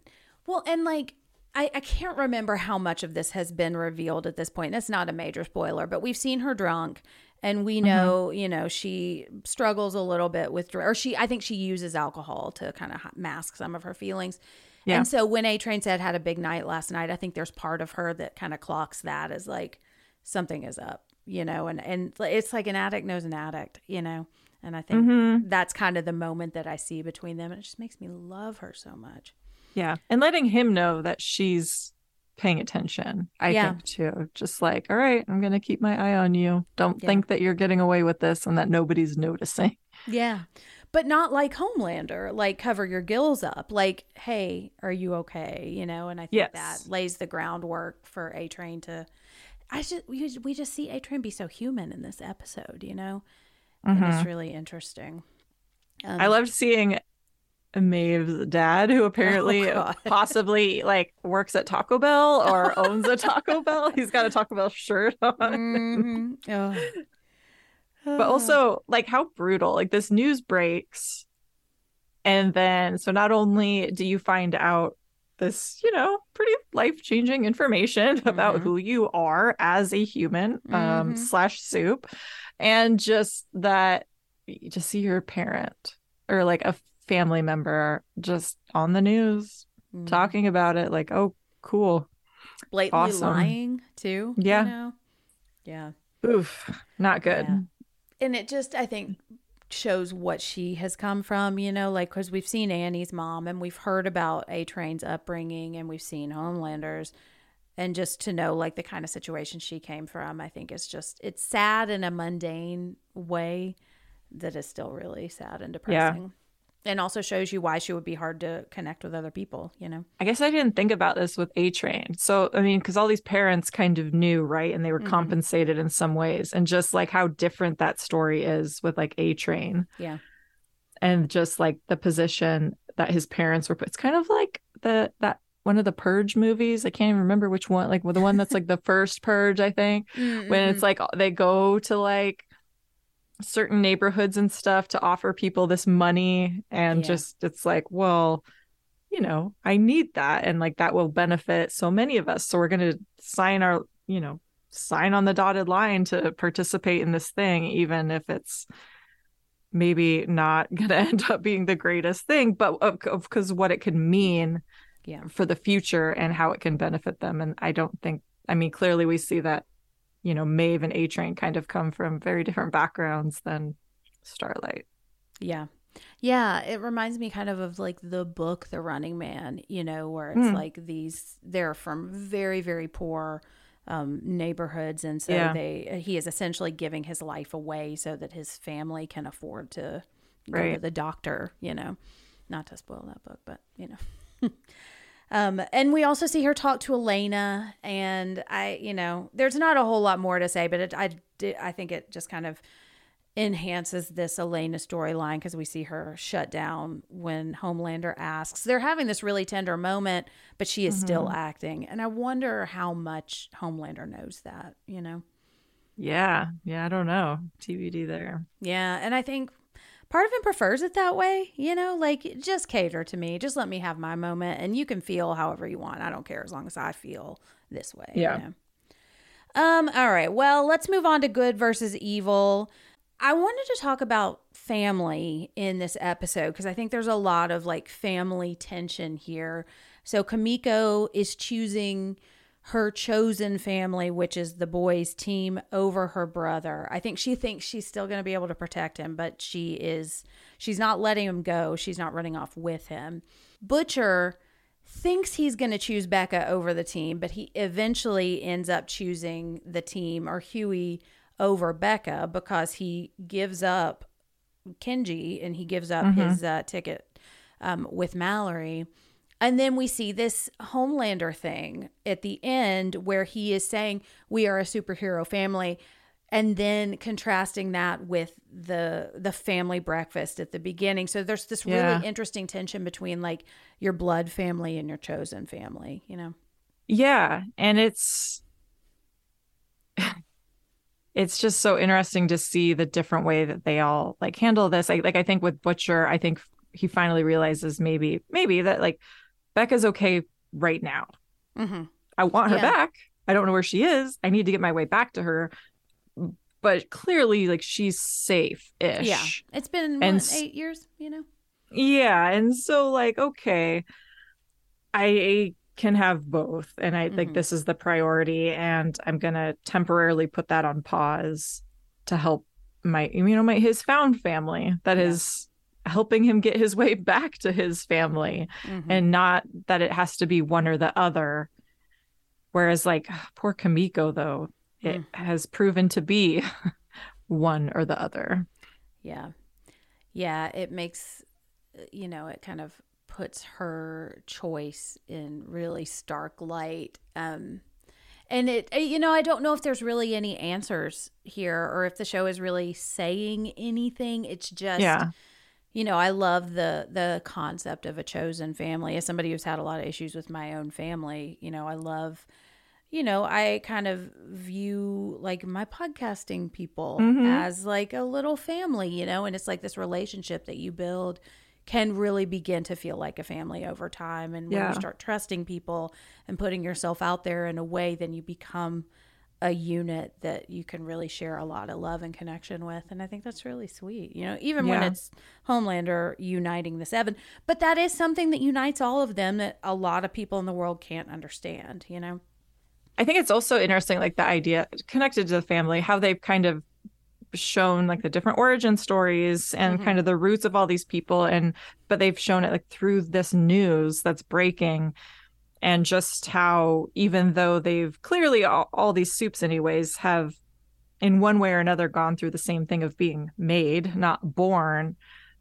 Well, and like, I, I can't remember how much of this has been revealed at this point. That's not a major spoiler, but we've seen her drunk and we know, you know, she struggles a little bit with, or she, I think she uses alcohol to kind of mask some of her feelings. Yeah. And so when A Train said had a big night last night, I think there's part of her that kind of clocks that as like something is up, you know, and, and it's like an addict knows an addict, you know, and I think Mm-hmm. that's kind of the moment that I see between them. And it just makes me love her so much. Yeah. And letting him know that she's paying attention, I Yeah. think too. Just like, all right, I'm gonna keep my eye on you. Don't Yeah. think that you're getting away with this and that nobody's noticing. Yeah. But not like Homelander, like cover your gills up. Like, hey, are you okay? You know, and I think Yes. that lays the groundwork for A Train to I just we just- we just see A Train be so human in this episode, you know? And Mhm. it's really interesting. Um, I loved seeing Maeve's dad, who apparently Oh, possibly like works at Taco Bell or owns a Taco Bell. He's got a Taco Bell shirt on. mhm. Oh. but also like how brutal like this news breaks and then so not only do you find out this you know pretty life-changing information about Mhm. who you are as a human um Mhm. slash soup and just that you just see your parent or like a family member just on the news Mhm. talking about it like oh cool blatantly awesome. lying too. you Yeah. know? Yeah. oof not good Yeah. and it just i think shows what she has come from you know like because we've seen annie's mom and we've heard about a train's upbringing and we've seen homelanders and just to know like the kind of situation she came from i think is just it's sad in a mundane way that is still really sad and depressing and also shows you why she would be hard to connect with other people you know I guess I didn't think about this with A Train. So, I mean, because all these parents kind of knew, right? And they were Mhm. compensated in some ways. And just like how different that story is with like A Train yeah and just like the position that his parents were put. It's kind of like the, that one of the Purge movies. I can't even remember which one. Like the one that's like the first Purge, I think. Mm-hmm. When it's like they go to like certain neighborhoods and stuff to offer people this money, and Yeah. just it's like, well, you know, I need that, and like that will benefit so many of us. So we're gonna sign our, you know, sign on the dotted line to participate in this thing, even if it's maybe not going to end up being the greatest thing, but of because what it could mean Yeah. for the future and how it can benefit them. And I don't think, I mean, clearly we see that, you know, Maeve and A Train kind of come from very different backgrounds than Starlight. Yeah. Yeah, it reminds me kind of of like the book The Running Man, you know, where it's Hmm. like these they're from very very poor um neighborhoods and so Yeah. they he is essentially giving his life away so that his family can afford to go to the doctor, you know. Not to spoil that book, but you know. Um, and we also see her talk to Elena, and I, you know, there's not a whole lot more to say, but it, I, did, I think it just kind of enhances this Elena storyline because we see her shut down when Homelander asks. They're having this really tender moment, but she is still acting, and I wonder how much Homelander knows that, you know. Yeah. Yeah. I don't know. TBD there. Yeah, and I think part of him prefers it that way, you know, like just cater to me, just let me have my moment, and you can feel however you want. I don't care as long as I feel this way. you Yeah. know? Um. All right. Well, let's move on to good versus evil. I wanted to talk about family in this episode because I think there's a lot of like family tension here. So Kimiko is choosing her chosen family, which is the boys' team, over her brother. I think she thinks she's still going to be able to protect him, but she is, she's not letting him go. She's not running off with him. Butcher thinks he's going to choose Becca over the team, but he eventually ends up choosing the team or Hughie over Becca because he gives up Kenji and he gives up his uh, ticket um, with Mallory. And then we see this Homelander thing at the end where he is saying, We are a superhero family. And then contrasting that with the the family breakfast at the beginning. So there's this Yeah. really interesting tension between like your blood family and your chosen family, you know? Yeah, and it's it's just so interesting to see the different way that they all like handle this. I like I think with Butcher, I think he finally realizes maybe maybe that like Becca's okay right now. Mm-hmm. I want her Yeah. back. I don't know where she is. I need to get my way back to her. But clearly like she's safe-ish. Yeah. It's been And what, eight years, you know? Yeah, and so like okay, I can have both and I think Mhm. this is the priority and I'm going to temporarily put that on pause to help my you know my his found family that is Yeah. Helping him get his way back to his family Mhm. and not that it has to be one or the other. Whereas like poor Kimiko though, it has proven to be one or the other. Yeah. Yeah, it makes you know, it kind of puts her choice in really stark light. Um and it uh, you know, I don't know if there's really any answers here or if the show is really saying anything. It's just Yeah. You know, I love the the concept of a chosen family. As somebody who's had a lot of issues with my own family, you know, I love you know, I kind of view like my podcasting people Mhm. as like a little family, you know, and it's like this relationship that you build can really begin to feel like a family over time. And when Yeah. you start trusting people and putting yourself out there in a way, then you become a unit that you can really share a lot of love and connection with. And I think that's really sweet, you know, even when it's Homelander uniting the seven. But that is something that unites all of them that a lot of people in the world can't understand, you know? I think it's also interesting, like the idea connected to the family, how they've kind of shown like the different origin stories and Mhm. kind of the roots of all these people and but they've shown it like through this news that's breaking and just how even though they've clearly all, all these soups anyways have in one way or another gone through the same thing of being made not born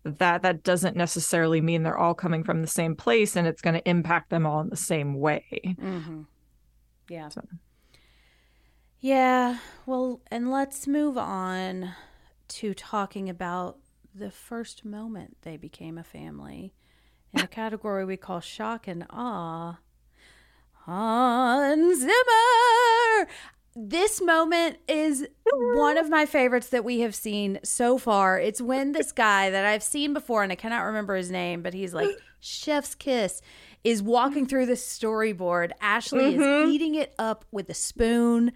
that that doesn't necessarily mean they're all coming from the same place and it's going to impact them all in the same way Mm-hmm. Yeah. So- Yeah. Well, and let's move on to talking about the first moment they became a family in a category we call shock and awe. Hans Zimmer. This moment is one of my favorites that we have seen so far. It's when this guy that I've seen before, and I cannot remember his name, but he's like chef's kiss, is walking through the storyboard. Ashley Mm-hmm. is eating it up with a spoon,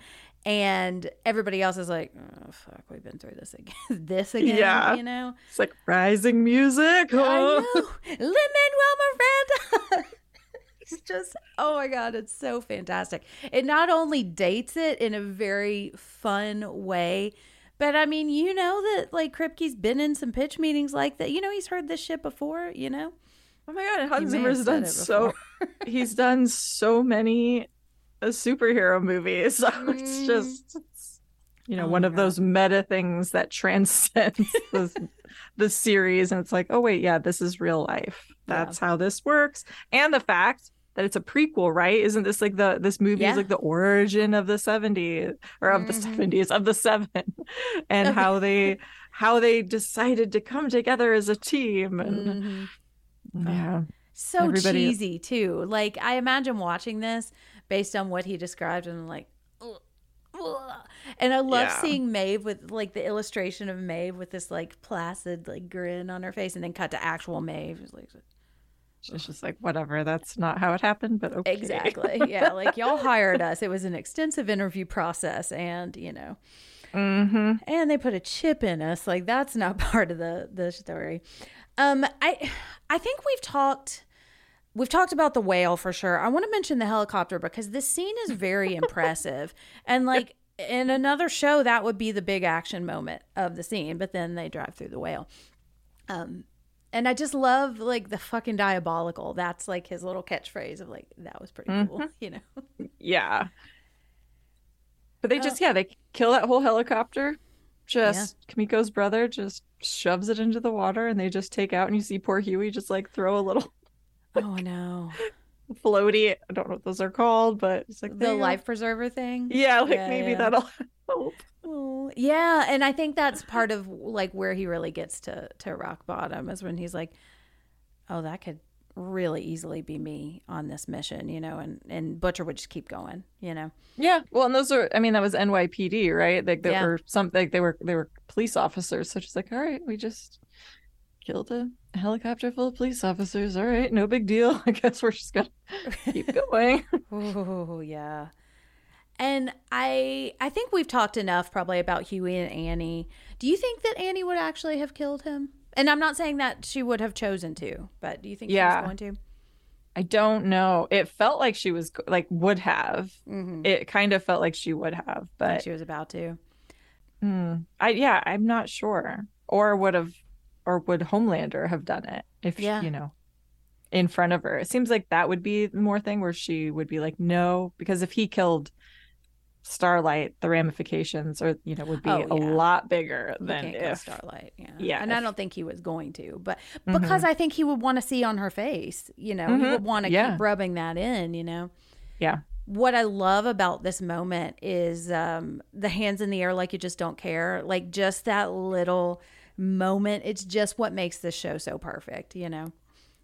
and everybody else is like, "Oh fuck, we've been through this again, this again." Yeah. you know. It's like rising music. I know. Lin Manuel Miranda. It's just, oh my God, it's so fantastic. It not only dates it in a very fun way, but I mean, you know that like Kripke's been in some pitch meetings like that. You know, he's heard this shit before, you know? Oh my god, Hans Zimmer's done so he's done so many uh, superhero movies. So it's just it's, you know, Mm. Oh one of those meta things that transcends the, the series and it's like, oh wait, yeah, this is real life. Yeah. That's how this works. And the fact that it's a prequel, right? Isn't this like the this movie Yeah. is like the origin of the 70s or of the Mhm. 70s of the 7 and Okay. how they how they decided to come together as a team and Mhm. yeah. So Everybody- cheesy too. Like I imagine watching this based on what he described, and like, "Ugh, ugh." and I love Yeah. seeing Maeve with like the illustration of Maeve with this like placid like grin on her face, and then cut to actual Maeve. Like It's just like whatever. That's not how it happened, but okay. exactly, yeah. Like y'all hired us. It was an extensive interview process, and you know, hmm and they put a chip in us like that's not part of the the story um i i think we've talked we've talked about the whale for sure i want to mention the helicopter because this scene is very impressive and like in another show that would be the big action moment of the scene but then they drive through the whale um and i just love like the fucking diabolical. That's like his little catchphrase of like that was pretty cool mm-hmm. you know? Yeah. But they just yeah, they kill that whole helicopter. Just Kimiko's brother just shoves it into the water and they just take out and you see poor Hughie just like throw a little oh no floaty. I don't know what those are called, but it's like the there go. life preserver thing Yeah, like Yeah, maybe yeah. that'll help. Oh, yeah, and I think that's part of like where he really gets to to rock bottom is when he's like, "Oh, that could really easily be me on this mission," you know, and and Butcher would just keep going, you know. Yeah. Well, and those are I mean, that was NYPD, right? Like they Yeah. were something they were they were police officers. So just like, all right, we just killed a helicopter full of police officers. All right, no big deal. I guess we're just gonna keep going. Oh yeah. And I I think we've talked enough probably about Hughie and Annie. Do you think that Annie would actually have killed him? And I'm not saying that she would have chosen to, but do you think she was going to? I don't know. It felt like she was like would have. Mm-hmm. It kind of felt like she would have, but she was about to. hmm, I yeah, I'm not sure. Or would have, or would Homelander have done it if Yeah. you know, in front of her? It seems like that would be the more thing where she would be like, no, because if he killed Starlight, the ramifications or you know would be Oh, a lot bigger than if Starlight. Yeah. Yeah, And I don't think he was going to, but Mhm. because I think he would want to see on her face, you know, he Mhm. would want to Yeah. keep rubbing that in, you know. yeah. What I love about this moment is um, the hands in the air, like you just don't care. Like just that little moment. It's just what makes this show so perfect, you know.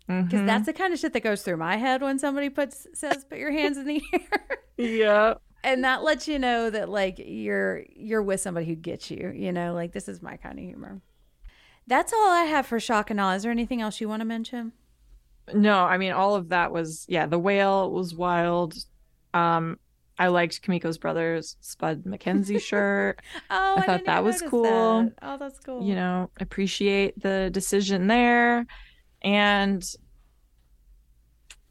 Because Mhm. that's the kind of shit that goes through my head when somebody puts says, "Put your hands in the air." yeah. and that lets you know that like you're you're with somebody who gets you you know like this is my kind of humor that's all i have for shock and awe is there anything else you want to mention No, I mean all of that was yeah, the whale was wild. Um I liked Kimiko's brother's Spud McKenzie shirt. oh I thought didn't that was cool. that. oh that's cool You know, appreciate the decision there. And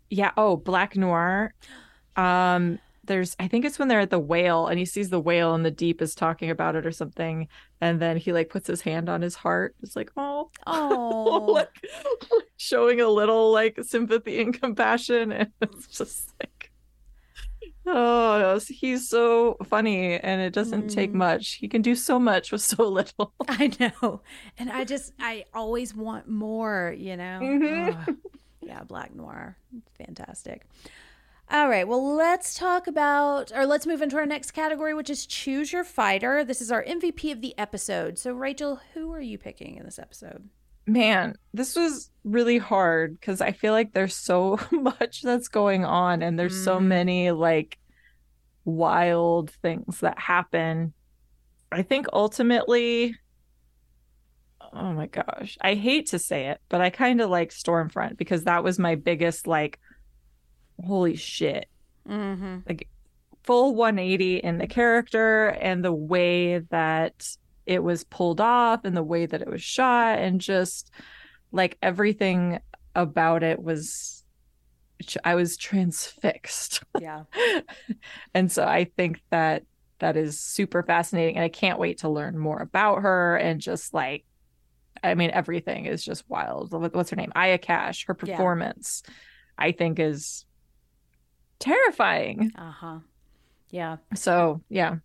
yeah, oh, Black Noir. Um there's I think it's when they're at the whale and he sees the whale and the deep is talking about it or something and then he like puts his hand on his heart. It's like, "Oh, oh like, showing a little like sympathy and compassion and it's just like oh he's so funny and it doesn't take Mm. much. He can do so much with so little. I know. And i just i always want more you know? Mhm. Ugh. yeah black noir. Fantastic. All right well let's talk about or let's move into our next category which is choose your fighter. This is our mvp of the episode. So rachel who are you picking in this episode man, this was really hard because I feel like there's so much that's going on and there's so Mhm. many like wild things that happen. I think ultimately, oh my gosh, I hate to say it, but I kind of like Stormfront because that was my biggest like, holy shit, Mm-hmm. like full 180 in the character and the way that it was pulled off and the way that it was shot and just like everything about it was I was transfixed. Yeah. and so I think that that is super fascinating and I can't wait to learn more about her and just like I mean everything is just wild. What's her name? Aya Cash. Her Yeah. performance I think is terrifying. Uh huh. Yeah. So, yeah.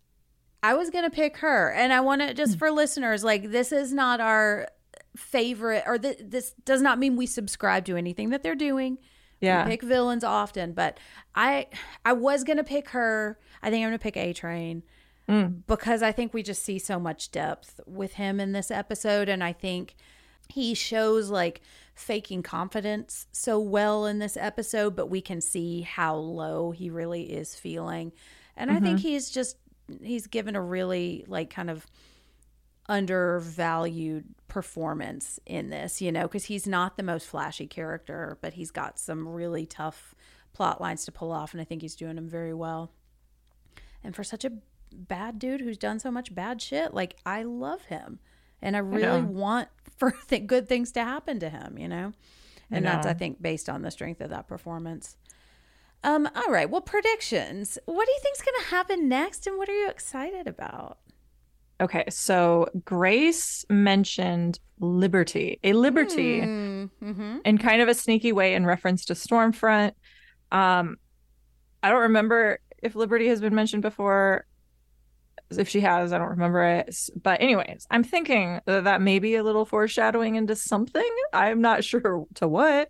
I was going to pick her. And I want to Hmm. just for listeners, like, this is not our favorite, or th- this does not mean we subscribe to anything that they're doing. Yeah. We pick villains often, but I I was gonna pick her. I think I'm gonna pick A Train Mm. because I think we just see so much depth with him in this episode, and I think he shows like faking confidence so well in this episode, but we can see how low he really is feeling, and I think he's just he's given a really like kind of undervalued performance in this, you know, because he's not the most flashy character, but he's got some really tough plot lines to pull off, and I think he's doing them very well. And for such a bad dude who's done so much bad shit, like I love him, and I really know. want for th- good things to happen to him, you know. I And that's. I think, based on the strength of that performance. Um, all right. Well, predictions. What do you think's going to happen next, and what are you excited about? Okay, so Grace mentioned liberty, a liberty Mm-hmm. in kind of a sneaky way in reference to Stormfront. Um, I don't remember if liberty has been mentioned before. If she has, I don't remember it. But anyways, I'm thinking that that may be a little foreshadowing into something. I'm not sure to what,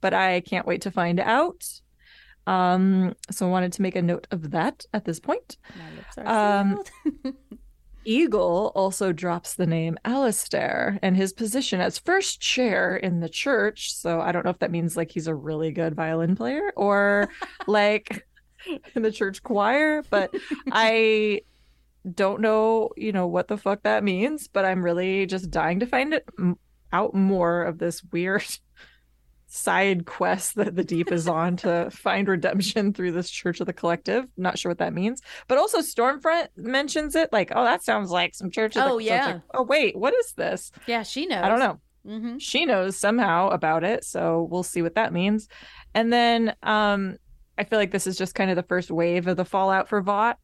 but I can't wait to find out. Um, so I wanted to make a note of that at this point. My lips are Um. Eagle also drops the name Alastair and his position as first chair in the church. So I don't know if that means like he's a really good violin player or like in the church choir, but I don't know, you know, what the fuck that means, but I'm really just dying to find it out more of this weird side quest that the deep is on to find redemption through this church of the collective. Not sure what that means. But also stormfront mentions it like oh that sounds like some church of the Oh, so yeah. like, oh wait what is this? Yeah, she knows. i don't know. Mm-hmm. she knows somehow about it so we'll see what that means. And then um i feel like this is just kind of the first wave of the fallout for vought.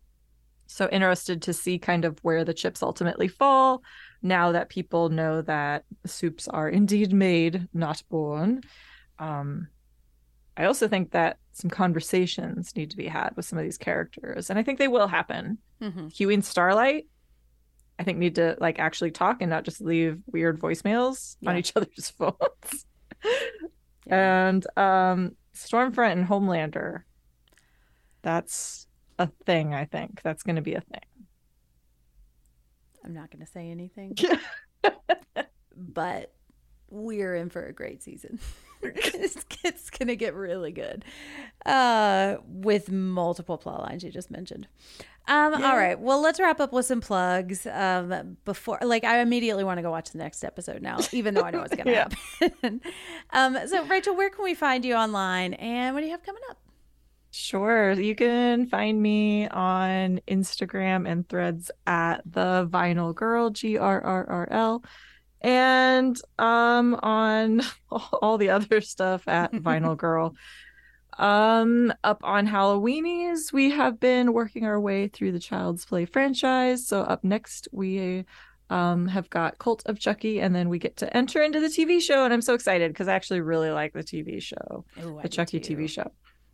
So interested to see kind of where the chips ultimately fall now that people know that soups are indeed made not born um i also think that some conversations need to be had with some of these characters and i think they will happen Mm-hmm. Hughie and Starlight, I think need to like actually talk and not just leave weird voicemails on each other's phones. And um Stormfront and Homelander. That's a thing, I think. That's gonna be a thing. I'm not going to say anything, but we're in for a great season. it's, it's to get really good uh, with multiple plot lines you just mentioned. Um, All right. Well, let's wrap up with some plugs. Um, before, like, I immediately want to go watch the next episode now, even though I know to Yeah. happen. um, so, Rachel, where can we find you online, and what do you have coming up? Sure. You can find me on Instagram and threads at the vinyl girl, G R R R L. And um on all the other stuff at Vinyl Girl. Um up on Halloweenies, we have been working our way through the Child's Play franchise. So up next we um have got Cult of Chucky and then we get to enter into the TV show and I'm so excited because I actually really like the TV show, Ooh, the Chucky too. TV show.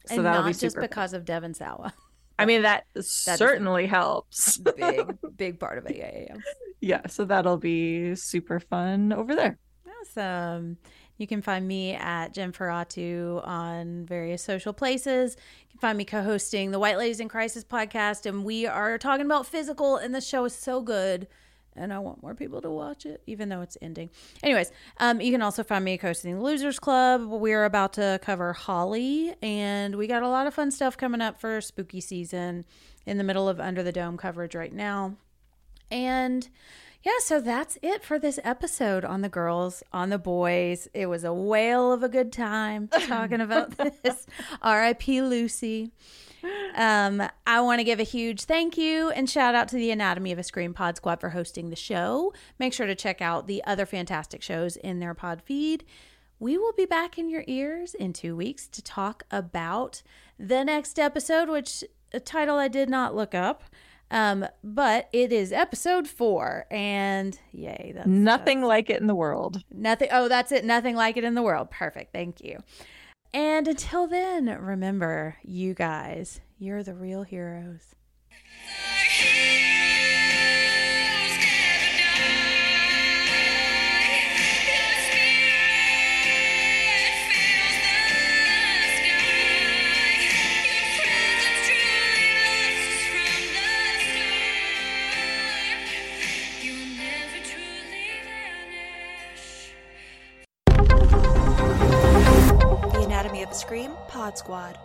So and that'll not be just fun. because of Devon Sawa. I mean, that certainly helps. Big, big part of it. Yeah, yeah, yeah. Yeah, so that'll be super fun over there. Awesome. You can find me at Jennferatu on various social places. You can find me co hosting the White Ladies in Crisis podcast, and we are talking about physical, and the show is so good. and I want more people to watch it, even though it's ending. Anyways, um, you can also find me co hosting the Losers Club. We're about to cover Holly, and we got a lot of fun stuff coming up for spooky season in the middle of Under the Dome coverage right now. And yeah, so that's it for this episode on the girls, on the boys. It was a whale of a good time talking about this. RIP Lucy. Um, I want to give a huge thank you and shout out to the Anatomy of a Scream Pod Squad for hosting the show. Make sure to check out the other fantastic shows in their pod feed. We will be back in your ears in two weeks to talk about the next episode, which a title I did not look up. Um, but it is episode four, and yay, that's Nothing like it in the world. Nothing. Oh, that's it. Nothing like it in the world. Perfect. Thank you. And until then, remember, you guys, you're the real heroes. Scream Pod Squad.